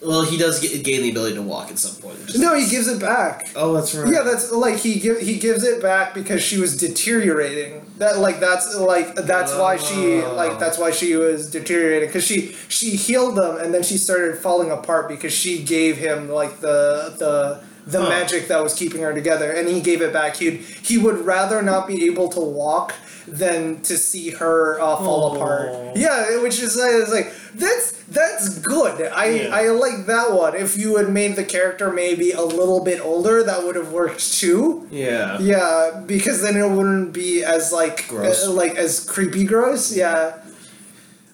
Well, he does get, gain the ability to walk at some point.
No, he gives it back.
Oh, that's right.
Yeah, that's like he give, he gives it back because she was deteriorating. That like that's like that's why she
Oh.
like that's why she was deteriorating because she she healed them and then she started falling apart because she gave him like the the the
Huh.
magic that was keeping her together and he gave it back. he'd he would rather not be able to walk than to see her uh, fall
Aw.
apart. Yeah, which is like, it's like that's that's good. I
Yeah.
I like that one. If you had made the character maybe a little bit older, that would have worked too.
Yeah.
Yeah, because then it wouldn't be as like
Gross.
uh, like as creepy gross. Yeah.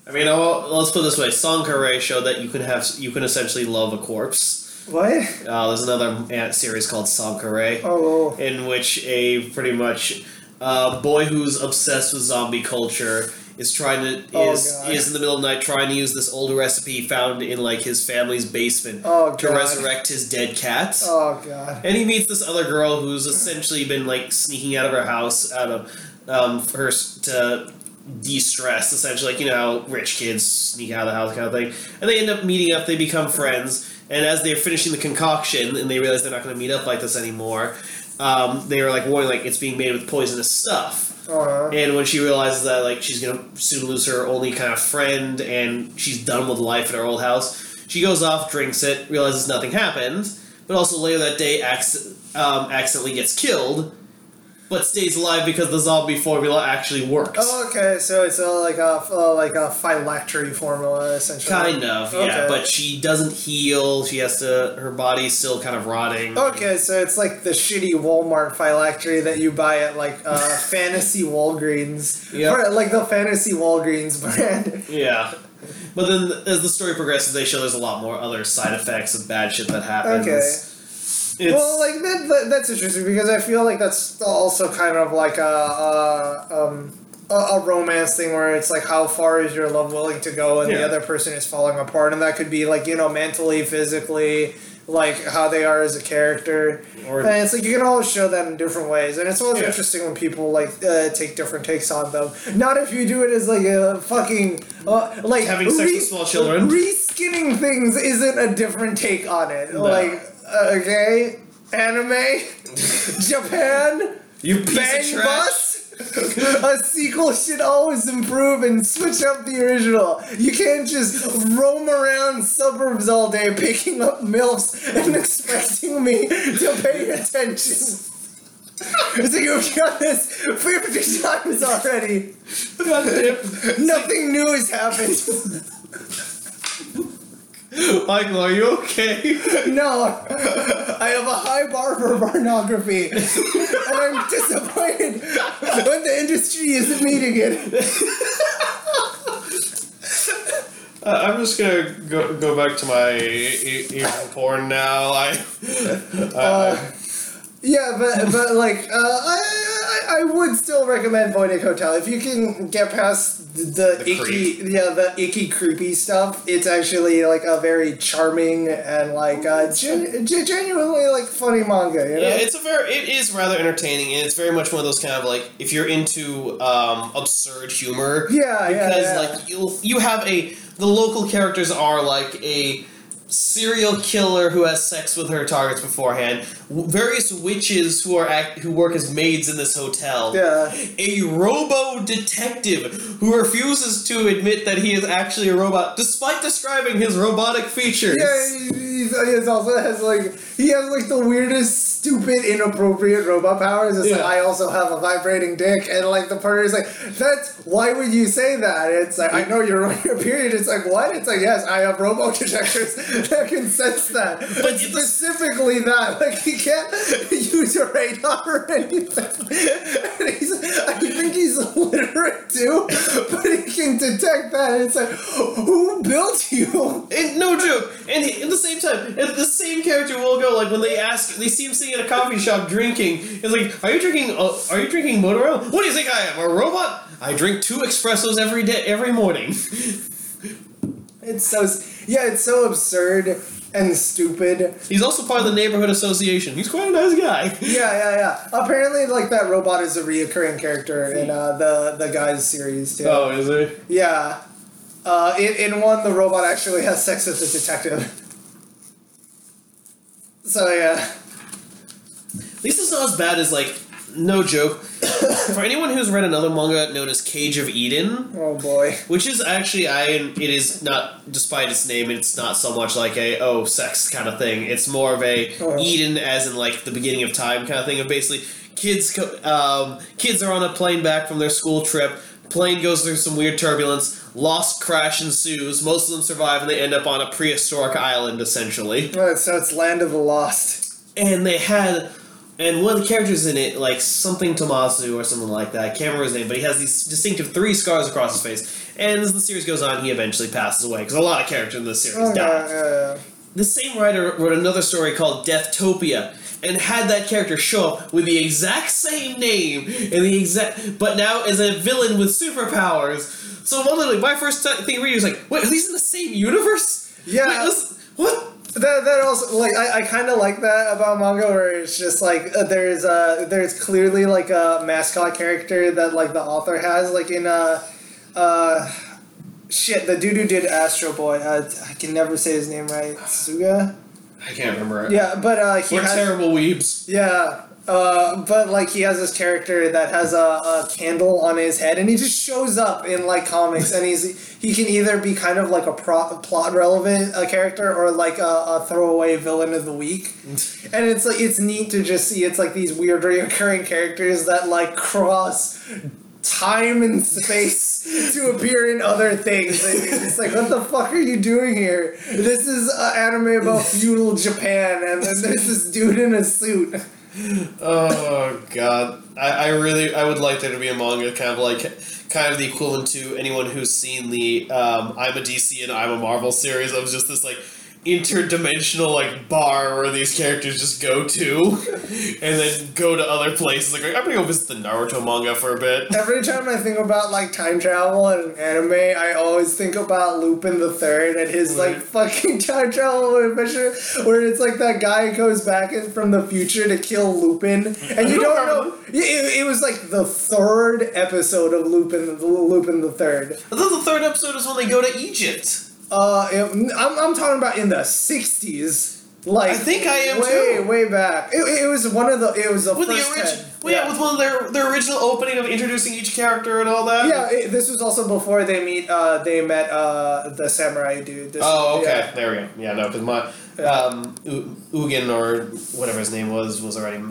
I mean, I'll, let's put it this way: Sankarea showed that you can have you can essentially love a corpse.
What?
Uh, there's another ant series called Sankarea,
Oh.
in which a pretty much uh, boy who's obsessed with zombie culture is trying to
Oh,
is
God.
is in the middle of the night trying to use this old recipe found in like his family's basement
Oh
to resurrect his dead cat.
Oh god.
And he meets this other girl who's essentially been like sneaking out of her house out of um, her to de-stress essentially like you know rich kids sneak out of the house kind of thing and they end up meeting up they become friends and as they're finishing the concoction and they realize they're not going to meet up like this anymore um, they were like warning like it's being made with poisonous stuff.
Uh,
and when she realizes that like she's gonna soon lose her only kind of friend and she's done with life at her old house she goes off drinks it realizes nothing happened but also later that day acc- um, accidentally gets killed but stays alive because the zombie formula actually works
oh, okay. So it's uh, like a uh, like a phylactery formula, essentially.
Kind of, yeah.
Okay.
But she doesn't heal. She has to. Her body's still kind of rotting.
Okay, so it's like the shitty Walmart phylactery that you buy at like uh, Fantasy Walgreens.
Yep.
Or, like the Fantasy Walgreens brand.
Yeah. But then, as the story progresses, they show there's a lot more other side effects of bad shit that happens.
Okay.
It's,
well, like that, that, that's interesting because I feel like that's also kind of like a, a um a, a romance thing where it's like how far is your love willing to go and the other person is falling apart and that could be like you know mentally physically like how they are as a character
or
and it's like you can always show that in different ways and it's always
Yeah.
interesting when people like uh, take different takes on them not if you do it as like a fucking uh, like
Having sex with small children.
reskinning things isn't a different take on it
No.
like okay anime japan
you piece
bang bus a sequel should always improve and switch up the original. You can't just roam around suburbs all day picking up milfs and expecting me to pay attention. It's like you've done this 50 times already. Nothing new has happened.
Michael, are you okay?
No, I have a high bar for pornography, and I'm disappointed when the industry isn't meeting it.
Uh, I'm just gonna go go back to my e- evil porn now. I, I,
Uh, Yeah, but but like uh, I, I I would still recommend Voynich Hotel if you can get past the, the,
The
icky yeah the icky creepy stuff. It's actually like a very charming and like uh, gen- gen- genuinely like funny manga. You know?
Yeah, it's a very it is rather entertaining, and it's very much one of those kind of like if you're into um, absurd humor.
Yeah, yeah,
because
yeah.
like you you have a the local characters are like a serial killer who has sex with her targets beforehand. Various witches who are act, who work as maids in this hotel.
yeah.
A robo detective who refuses to admit that he is actually a robot, despite describing his robotic features.
Yeah, he, he also has like he has like the weirdest, stupid, inappropriate robot powers. It's like
Yeah.
I also have a vibrating dick, and like the partner is like, "That's why would you say that?" It's like I know you're on your period. It's like what? It's like yes, I have robo detectors that can sense that, but specifically that. Like he can't use a radar or anything. And he's, I think he's illiterate too, but he can detect that. And It's like who built you?
And no joke. And he, at the same time, the same character will go like when they ask, they see him sitting at a coffee shop drinking. It's like, are you drinking? Uh, are you drinking motor oil? What do you think I am? A robot? I drink two espressos every day, every morning.
It's so yeah, it's so absurd and stupid.
He's also part of the neighborhood association. He's quite a nice guy.
Yeah, yeah, yeah. Apparently, like that robot is a reoccurring character in uh, the the guys series too.
Oh, is he?
Yeah. Uh, in, in one, the robot actually has sex with the detective. So yeah.
At least it's not as bad as like. No joke. For anyone who's read another manga known as Cage of Eden,
Oh boy.
Which is actually, I it is not, despite its name, it's not so much like a oh sex kind of thing. It's more of a
Uh-huh.
Eden, as in like the beginning of time kind of thing. Of basically, kids co- um, kids are on a plane back from their school trip. Plane goes through some weird turbulence. Lost crash ensues. Most of them survive, and they end up on a prehistoric island essentially.
Right, so it's Land of the Lost.
And they had. And one of the characters in it, like something Tomasu or something like that, I can't remember his name, but he has these distinctive three scars across his face. And as the series goes on, he eventually passes away because a lot of characters in this series
Oh,
die.
yeah, yeah, yeah.
The same writer wrote another story called Deathtopia and had that character show up with the exact same name and the exact, but now as a villain with superpowers. So literally, my first thing reading was like, "Wait, are these in the same universe?"
Yeah.
Wait, what?
That, that also like I, I kind of like that about manga where it's just like uh, there's uh there's clearly like a mascot character that like the author has like in uh uh shit the dude who did Astro Boy uh, I can never say his name right Suga
I can't remember it.
yeah but uh he
We're
has
terrible weebs.
yeah uh but like he has this character that has a, a candle on his head and he just shows up in like comics and he's he can either be kind of like a pro- plot relevant uh, character or like a, a throwaway villain of the week. And it's like it's neat to just see it's like these weird reoccurring characters that like cross time and space to appear in other things. It's like what the fuck are you doing here? This is an anime about feudal japan and then there's this dude in a suit
Oh god, I, I really I would like there to be a manga kind of like kind of the equivalent to anyone who's seen the um, I'm a DC and I'm a Marvel series. Of just this like interdimensional like bar where these characters just go to and then go to other places like I'm gonna go visit the Naruto manga for a bit.
Every time I think about like time travel and anime, I always think about Lupin the Third and his like fucking time travel adventure, where it's like that guy goes back in from the future to kill Lupin, and you don't know. It, it was like the third episode of Lupin, the Lupin the Third.
I thought the third episode is when they go to Egypt.
Uh, it- I'm I'm talking about in the '60s. Like
I think I am
way
too.
way back. It, it was one of the it was the
With the
first
original,
ten.
well, yeah, with one of their their original opening of introducing each character and all that.
Yeah, it, this was also before they meet. Uh, they met uh, the samurai dude. This,
Oh, okay.
yeah.
There we go. Yeah, no, because my
Yeah.
um, Ugin or whatever his name was was already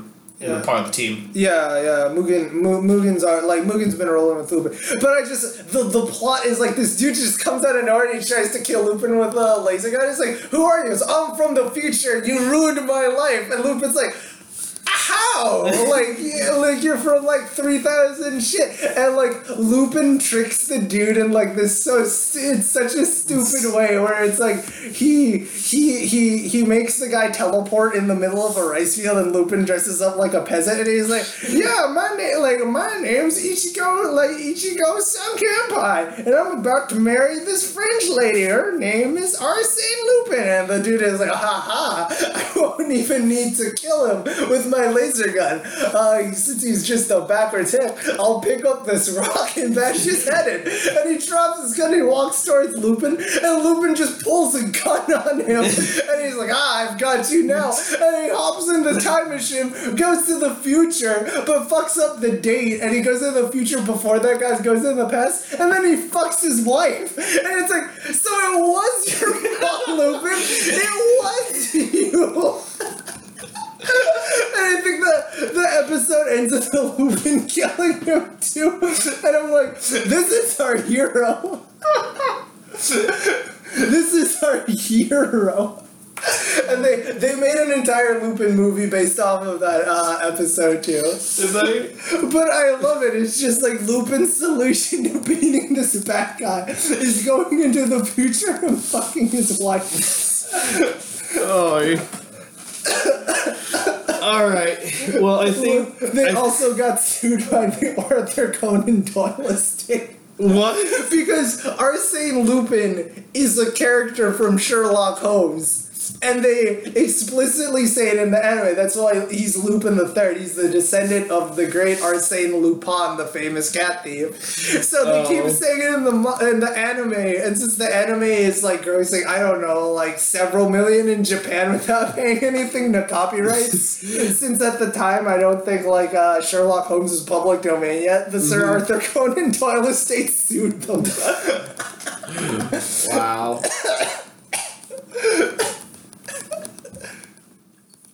Yeah.
part of the team.
Yeah, yeah. Mugen, Mu- Mugen's are like Mugen's been rolling with Lupin, but I just the the plot is like this dude just comes out of nowhere and he tries to kill Lupin with a laser gun. It's like, who are you? It's, I'm from the future. You ruined my life, and Lupin's like. How? like, yeah, like you're from like three thousand shit, and like Lupin tricks the dude in like this so it's such a stupid way where it's like he he he he makes the guy teleport in the middle of a rice field, and Lupin dresses up like a peasant, and he's like, yeah, my name like my name's Ichigo like Ichigo Sankanpai, and I'm about to marry this French lady. Her name is Arsene Lupin, and the dude is like, ha ha, I won't even need to kill him with my laser gun. Uh, since he's just a backwards hip, I'll pick up this rock and bash his head in. And he drops his gun and he walks towards Lupin, and Lupin just pulls a gun on him, and he's like, ah, I've got you now. And he hops in the time machine, goes to the future, but fucks up the date, and he goes in the future before that guy goes in the past, and then he fucks his wife. And it's like, so it was your fault, Lupin. It was you. And I think the the episode ends with the Lupin killing him too. And I'm like, this is our hero. this is our hero. And they they made an entire Lupin movie based off of that uh, episode too.
Is that
But I love it. It's just like Lupin's solution to beating this bad guy is going into the future and fucking his wife.
Oh. All right. Well, I think
They
I-
also got sued by the Arthur Conan Doyle estate.
what?
Because Arsene Lupin is a character from Sherlock Holmes. And they explicitly say it in the anime. That's why he's Lupin the Third. He's the descendant of the great Arsene Lupin, the famous cat thief. So they
Oh.
keep saying it in the in the anime, and since the anime is like grossing, I don't know, like several million in Japan without paying anything to copyrights. since at the time, I don't think like uh, Sherlock Holmes is public domain yet. The Sir Arthur Conan Doyle estate sued them.
Wow.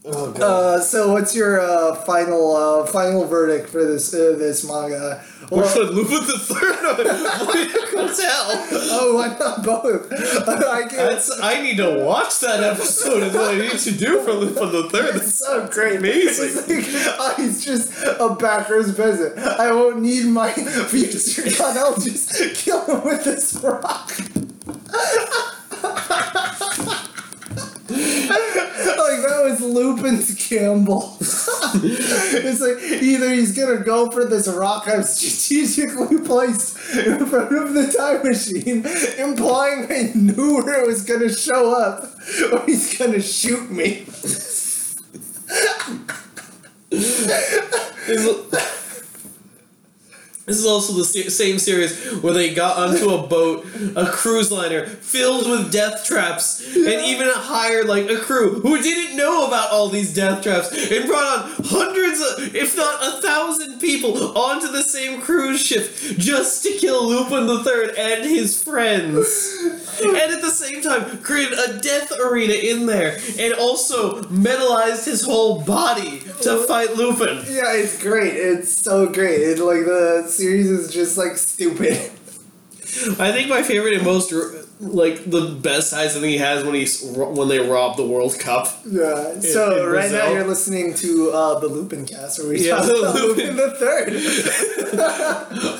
Oh.
Uh, so what's your uh, final uh, final verdict for this uh, this manga?
Or
Well,
should Lupin the Third? What the hell?
oh, why not both? I can't.
That's, I need to watch that episode. Is what I need to do for Lupin the Third.
It's so great.
amazing.
It's like, he's just a backwards peasant. I won't need my future. I'll just kill him with this rock. like that was Lupin's gamble. it's like either he's gonna go for this rock I've strategically placed in front of the time machine, implying I knew where it was gonna show up, or he's gonna shoot me.
This is also the same series where they got onto a boat, a cruise liner filled with death traps, and even hired like a crew who didn't know about all these death traps and brought on hundreds, of, if not a thousand people onto the same cruise ship just to kill Lupin the Third and his friends. And at the same time, created a death arena in there, and also metalized his whole body to fight Lupin.
Yeah, it's great. It's so great. It, like the series is just like stupid.
I think my favorite and most like the best I think he has when he's when they rob the World Cup.
Yeah. So
in
right now you're listening to uh, the Lupin cast, where we
Yeah,
talk
the
about
Lupin.
Lupin the Third.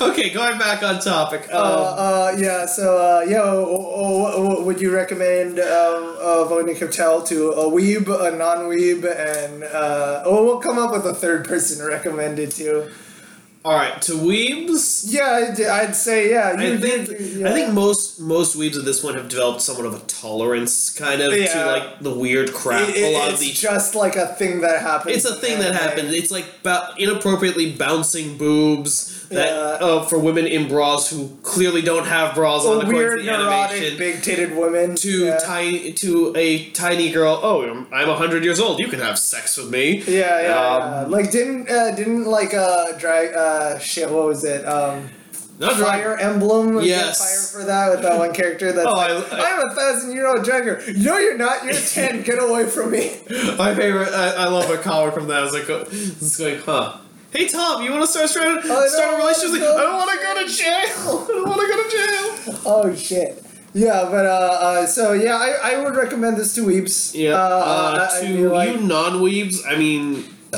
Okay, going back on topic. Um,
Uh, uh, yeah, so, uh, yeah, w- w- w- would you recommend um, uh, Voynich Hotel to a weeb, a non weeb, and, uh, oh, we'll come up with a third person recommended too.
All right, to weebs.
Yeah, I'd, I'd say, yeah.
I think
yeah.
I think most most weebs at this point have developed somewhat of a tolerance, kind of, to like the weird crap.
It- it-
a lot
it's
of the
just like a thing that happens.
It's a thing that happens. It's like ba- inappropriately bouncing boobs that uh, for women in bras who clearly don't have bras on according
weird,
to the
neurotic,
animation.
big-titted women.
to
yeah.
tiny to a tiny girl. Oh, I'm- I'm hundred years old. You can have sex with me.
Yeah, yeah,
Um.
Like didn't uh, didn't like uh drag uh shit. What was it? Um,
Not drag-
Fire Emblem. was
Yes.
Fire for that with that one character. That's
Oh,
like,
I- I-
I'm a thousand year old dragger. No, you're not. You're ten. Get away from me.
My favorite. I, I love a collar from that. It's like, uh, it's like, huh. Hey Tom, you want to start trying to
I
start a relationship?
wanna
I don't want to go to jail. I don't want to go to jail.
Oh shit. Yeah, but uh, uh so yeah, I, I would recommend this to weeps.
Yeah.
Uh,
Uh,
I- I
to
feel like
you non-weebs, I mean,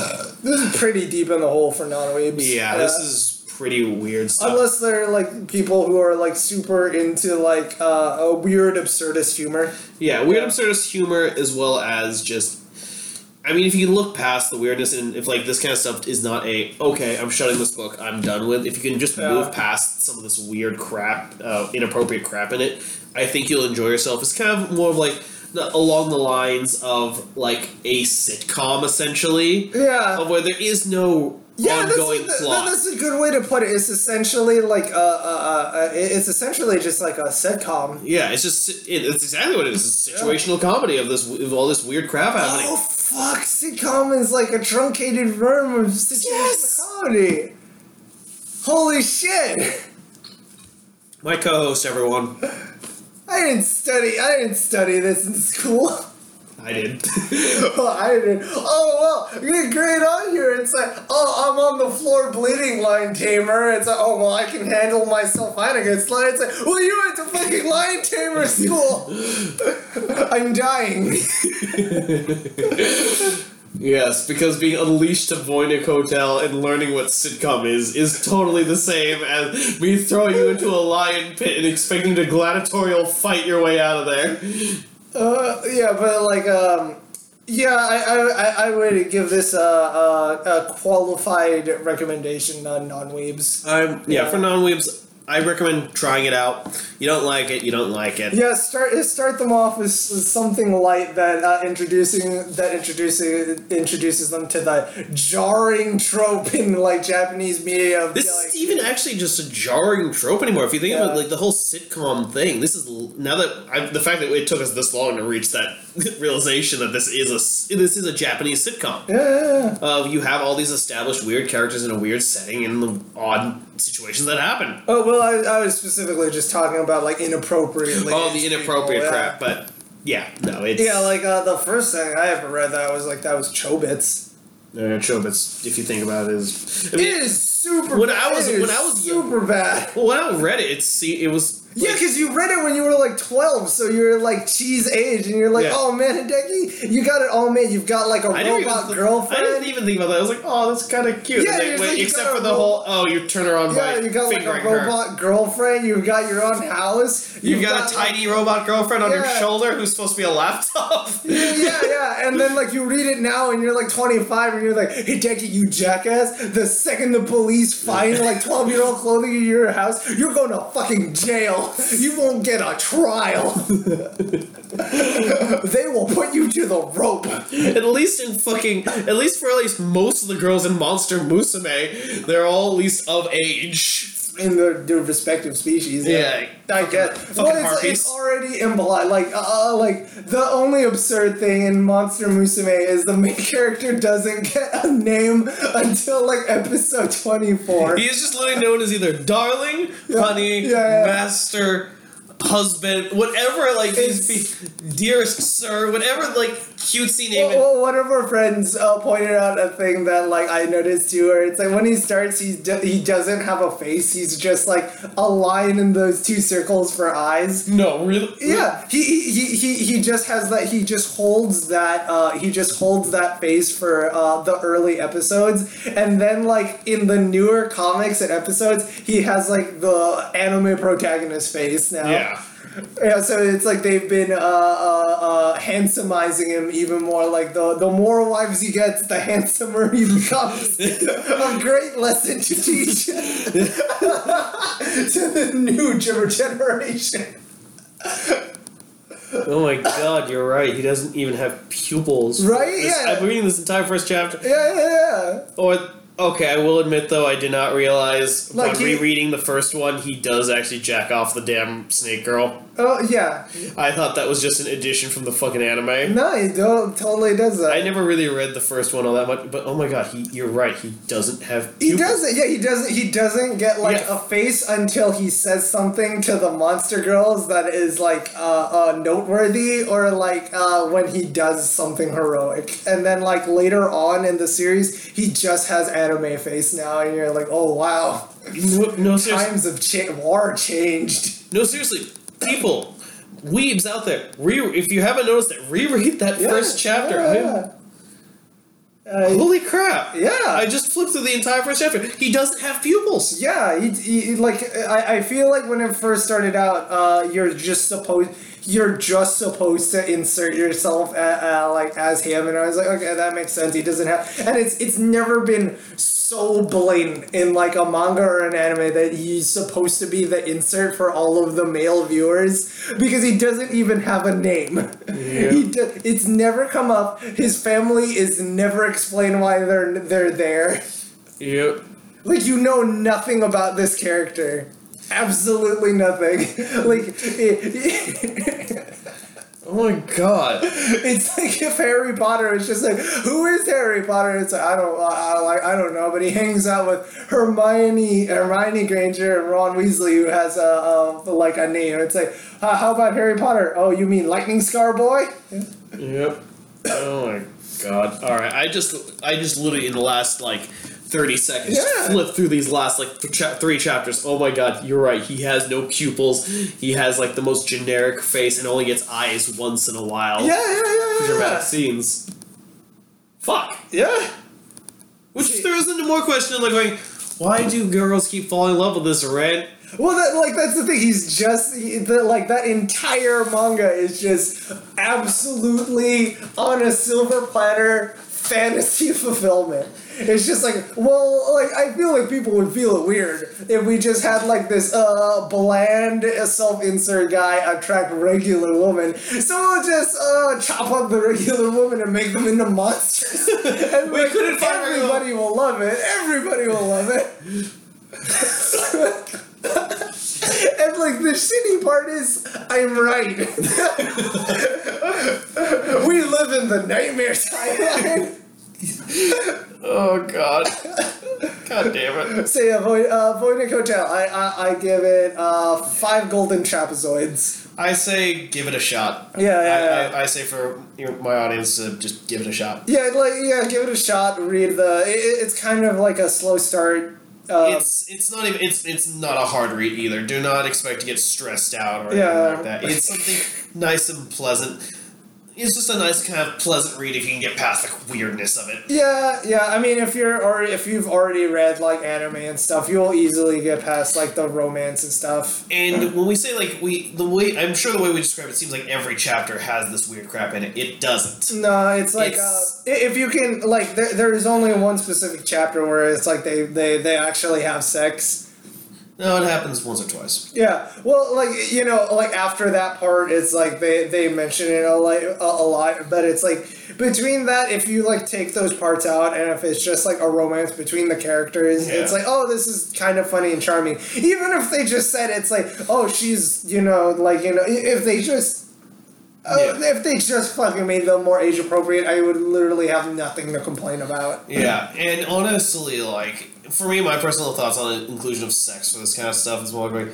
this is pretty deep in the hole for non-weebs.
yeah,
Uh,
this is pretty weird stuff.
Unless they're like people who are like super into like uh, a weird absurdist humor.
Yeah, weird
Yeah.
absurdist humor as well as just. I mean, if you can look past the weirdness and if like this kind of stuff is not a okay, I'm shutting this book, I'm done with. If you can just
Yeah.
move past some of this weird crap, uh, inappropriate crap in it, I think you'll enjoy yourself. It's kind of more of like along the lines of like a sitcom, essentially,
Yeah.
of where there is no
Yeah, that's,
ongoing
a,
plot.
that's a good way to put it. It's essentially like uh, uh, uh, it's essentially just like a sitcom.
yeah, it's just it, it's exactly what it is. It's situational comedy of this of all this weird crap happening.
Oh fuck! Sitcom is like a truncated version of situational
Yes!
comedy. Holy shit!
My co-host, everyone.
I didn't study. I didn't study this in school.
I did.
oh, I didn't. Oh well, you're great on here. It's like, oh, I'm on the floor bleeding, lion tamer. It's like, oh well, I can handle myself fine against lion. It's like, well, you went to fucking lion tamer school. I'm dying.
yes, because being unleashed to Voynich Hotel and learning what sitcom is is totally the same as me throwing you into a lion pit and expecting to gladiatorial fight your way out of there.
Uh, yeah, but like, um, yeah, I, I, I- would give this a, a, a qualified recommendation on non-weebs.
I'm yeah,
Yeah.
for non-weebs, I recommend trying it out. You don't like it, you don't like it.
Yeah, start start them off with, something light that uh, introducing that introducing introduces them to the jarring trope in like Japanese media. Of,
This
like,
is even actually just a jarring trope anymore. If you think
Yeah.
about like the whole sitcom thing, this is now that I, the fact that it took us this long to reach that realization that this is a this is a Japanese sitcom.
yeah, yeah, yeah.
Uh, you have all these established weird characters in a weird setting in the odd situations that happen.
Oh well, I, I was specifically just talking about like inappropriately.
oh, the inappropriate
people, yeah.
crap, but yeah, no, it's
Yeah, like uh, the first thing I ever read that was like that was Chobits.
uh, Chobits. If you think about it, is I mean,
is super.
When
bad.
I was- when I was
super bad.
When I read it, it's see, it was
Yeah, because you read it when you were like 12, so you're like cheese age, and you're like,
Yeah.
oh man, Hideki, you got it all made. You've got like a
I
robot
even,
girlfriend.
I didn't even think about that. I was like, oh, that's kind of cute.
Yeah,
And wait,
like,
except for the
ro-
whole, oh, you turn her on
yeah,
by
you got like a
fingering her.
robot girlfriend. You've got your own house.
You've got, a
like-
tiny robot girlfriend on your shoulder who's supposed to be a laptop.
yeah, yeah, and then like you read it now, and you're like 25, and you're like, Hideki, you jackass! The second the police find like 12 year old clothing in your house, you're going to fucking jail. You won't get a trial. they will put you to the rope.
at least in fucking, at least for at least most of the girls in Monster Musume, they're all at least of age.
In their, their respective species.
Yeah,
I get. Well, it's, it's already implied. Like, uh, like the only absurd thing in Monster Musume is the main character doesn't get a name until like episode twenty four.
He is just literally known as either darling, honey,
Yeah, yeah.
master, husband, whatever. Like these, be- dearest sir, whatever. Like cutesy name. it-
Well, one of our friends uh, pointed out a thing that like I noticed too, where it's like when he starts, he do- he doesn't have a face. He's just like a line in those two circles for eyes.
no, really.
Yeah, he, he, he, he, he just has that. He just holds that. Uh, he just holds that face for uh, the early episodes, and then like in the newer comics and episodes, he has like the anime protagonist face now.
Yeah.
Yeah, so it's like they've been uh, uh, uh, handsomizing him even more. Like the the more wives he gets, the handsomer he becomes. a great lesson to teach to the new generation.
Oh my god, you're right. He doesn't even have pupils.
Right?
This-
Yeah.
I'm reading this entire first chapter.
Yeah, yeah, yeah.
Or okay, I will admit though, I did not realize
Like
when
he-
rereading the first one, he does actually jack off the damn snake girl.
Oh yeah.
I thought that was just an addition from the fucking anime.
No, he don't, totally does that.
I never really read the first one all that much, but oh my god, he you're right. He doesn't have.
He doesn't. Yeah, he doesn't. He doesn't get like
Yeah.
a face until he says something to the monster girls that is like uh, uh, noteworthy, or like uh, when he does something heroic. And then like later on in the series, he just has anime face now, and you're like, oh wow,
No, no
times of cha- war changed.
No, seriously, people, weebs out there, re- if you haven't noticed it, reread that
Yeah,
first chapter.
yeah. Uh,
Holy crap!
Yeah.
I just flipped through the entire first chapter. He doesn't have pupils.
Yeah, he, he, like I, I feel like when it first started out, uh, you're just supposed you're just supposed to insert yourself uh uh, like as him, and I was like, okay, that makes sense. He doesn't have, and it's it's never been so blatant in like a manga or an anime that he's supposed to be the insert for all of the male viewers because he doesn't even have a name. He do, it's never come up. His family is never explained why they're they're there.
Yep.
Like you know nothing about this character. Absolutely nothing. Like it,
Oh my god.
it's like if Harry Potter is just like, who is Harry Potter? It's like I don't, I, I, like I don't know, but he hangs out with Hermione, Hermione Granger, and Ron Weasley, who has a, a like a name. It's like, uh, how about Harry Potter? Oh, you mean Lightning Scar Boy?
Yep. Oh my god. All right. I just, I just literally in the last like thirty seconds
Yeah.
flipped through these last like th- cha- three chapters. Oh my god, you're right. He has no pupils. He has like the most generic face and only gets eyes once in a while.
Yeah, yeah, yeah,
For dramatic
yeah.
scenes. Fuck.
Yeah.
Which throws into more question like going, why do girls keep falling in love with this red?
Well, that like that's the thing. He's just he, the, like that entire manga is just absolutely on a silver platter fantasy fulfillment. It's just like, well, like I feel like people would feel it weird if we just had like this uh bland self-insert guy attract regular woman. So we'll just uh chop up the regular woman and make them into monsters. and
We
like,
couldn't find regular-
everybody will love it. Everybody will love it. And like the shitty part is, I'm right. we live in the nightmare timeline.
Oh god. god damn it.
So yeah, Void, uh, Voynich Hotel. I, I I give it uh five golden trapezoids.
I say give it a shot.
Yeah, yeah,
I,
yeah.
I, I say for my audience to just give it a shot.
Yeah, like yeah, give it a shot. Read the. It, it- it's kind of like a slow start. Uh,
it's it's not even it's it's not a hard read either. Do not expect to get stressed out or
Yeah.
anything like that. It's something nice and pleasant. It's just a nice kind of pleasant read if you can get past the weirdness of it.
Yeah, yeah. I mean, if you're already if you've already read like anime and stuff, you'll easily get past like the romance and stuff.
And when we say like we the way I'm sure the way we describe it seems like every chapter has this weird crap in it. It doesn't.
No, it's like
It's-
uh, if you can like there, there is only one specific chapter where it's like they they they actually have sex.
No, it happens once or twice.
Yeah, well, like you know, like after that part, it's like they they mention it a lot, a, a lot, but it's like between that, if you like take those parts out, and if it's just like a romance between the characters,
Yeah.
it's like oh, this is kind of funny and charming. Even if they just said it's like oh, she's you know like you know if they just. Uh,
Yeah.
If they just fucking made them more age appropriate, I would literally have nothing to complain about.
Yeah, and honestly, like for me, my personal thoughts on the inclusion of sex for this kind of stuff is more like,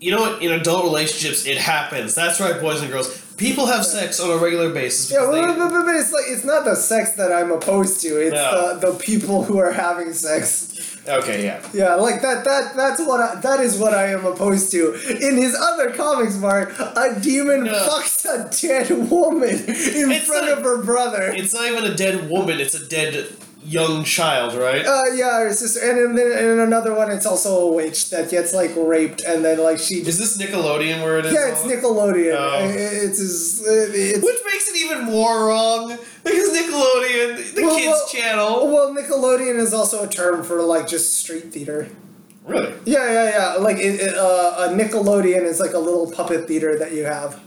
you know what? In adult relationships, it happens. That's right, boys and girls. People have sex on a regular basis.
Yeah, well,
they-
but, but, but it's like it's not the sex that I'm opposed to. It's
No.
the, the people who are having sex.
okay, yeah.
Yeah, like that. That that's what I, that is what I am opposed to. In his other comics, Mark, a demon
No.
fucks a dead woman in
It's
front of her brother.
It's not even a dead woman; it's a dead young child, right?
Uh, yeah, her sister, and then in another one, it's also a witch that gets like raped, and then like she.
Is this Nickelodeon where it is?
Yeah, it's Nickelodeon.
Oh.
It's his. It's,
Which makes it even more wrong because Nickelodeon, the
Well,
kids'
well-
channel.
well, Nickelodeon is also a term for like just street theater.
Really?
Yeah, yeah, yeah. Like it, it, uh, a Nickelodeon is like a little puppet theater that you have.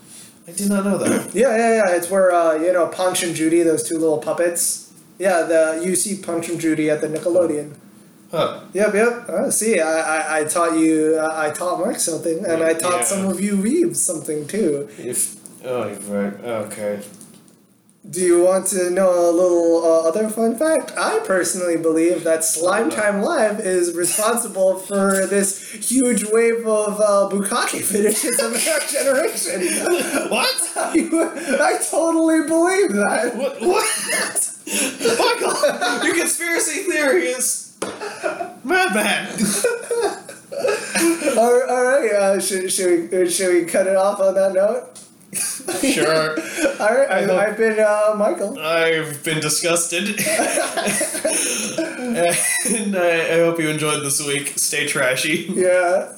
I did not know that.
Yeah, yeah, yeah. It's where uh, you know Punch and Judy, those two little puppets. Yeah, the see Punch and Judy at the Nickelodeon.
Huh.
Yep, yep. Uh, see, I, I, I taught you, uh, I taught Mark something, and I taught
Yeah.
some of you Reeves something too.
If oh, you're right. Okay.
Do you want to know a little uh, other fun fact? I personally believe that Slime Time Live is responsible for this huge wave of uh, bukkake finishes of our generation.
what?
I, I totally believe that.
What? What? Michael, your conspiracy theory is madman.
All, all right, uh, should, should, we, uh, should we cut it off on that note?
Sure.
All right, I,
I
have been uh, Michael.
I've been disgusted. and I, I hope you enjoyed this week. Stay trashy.
Yeah.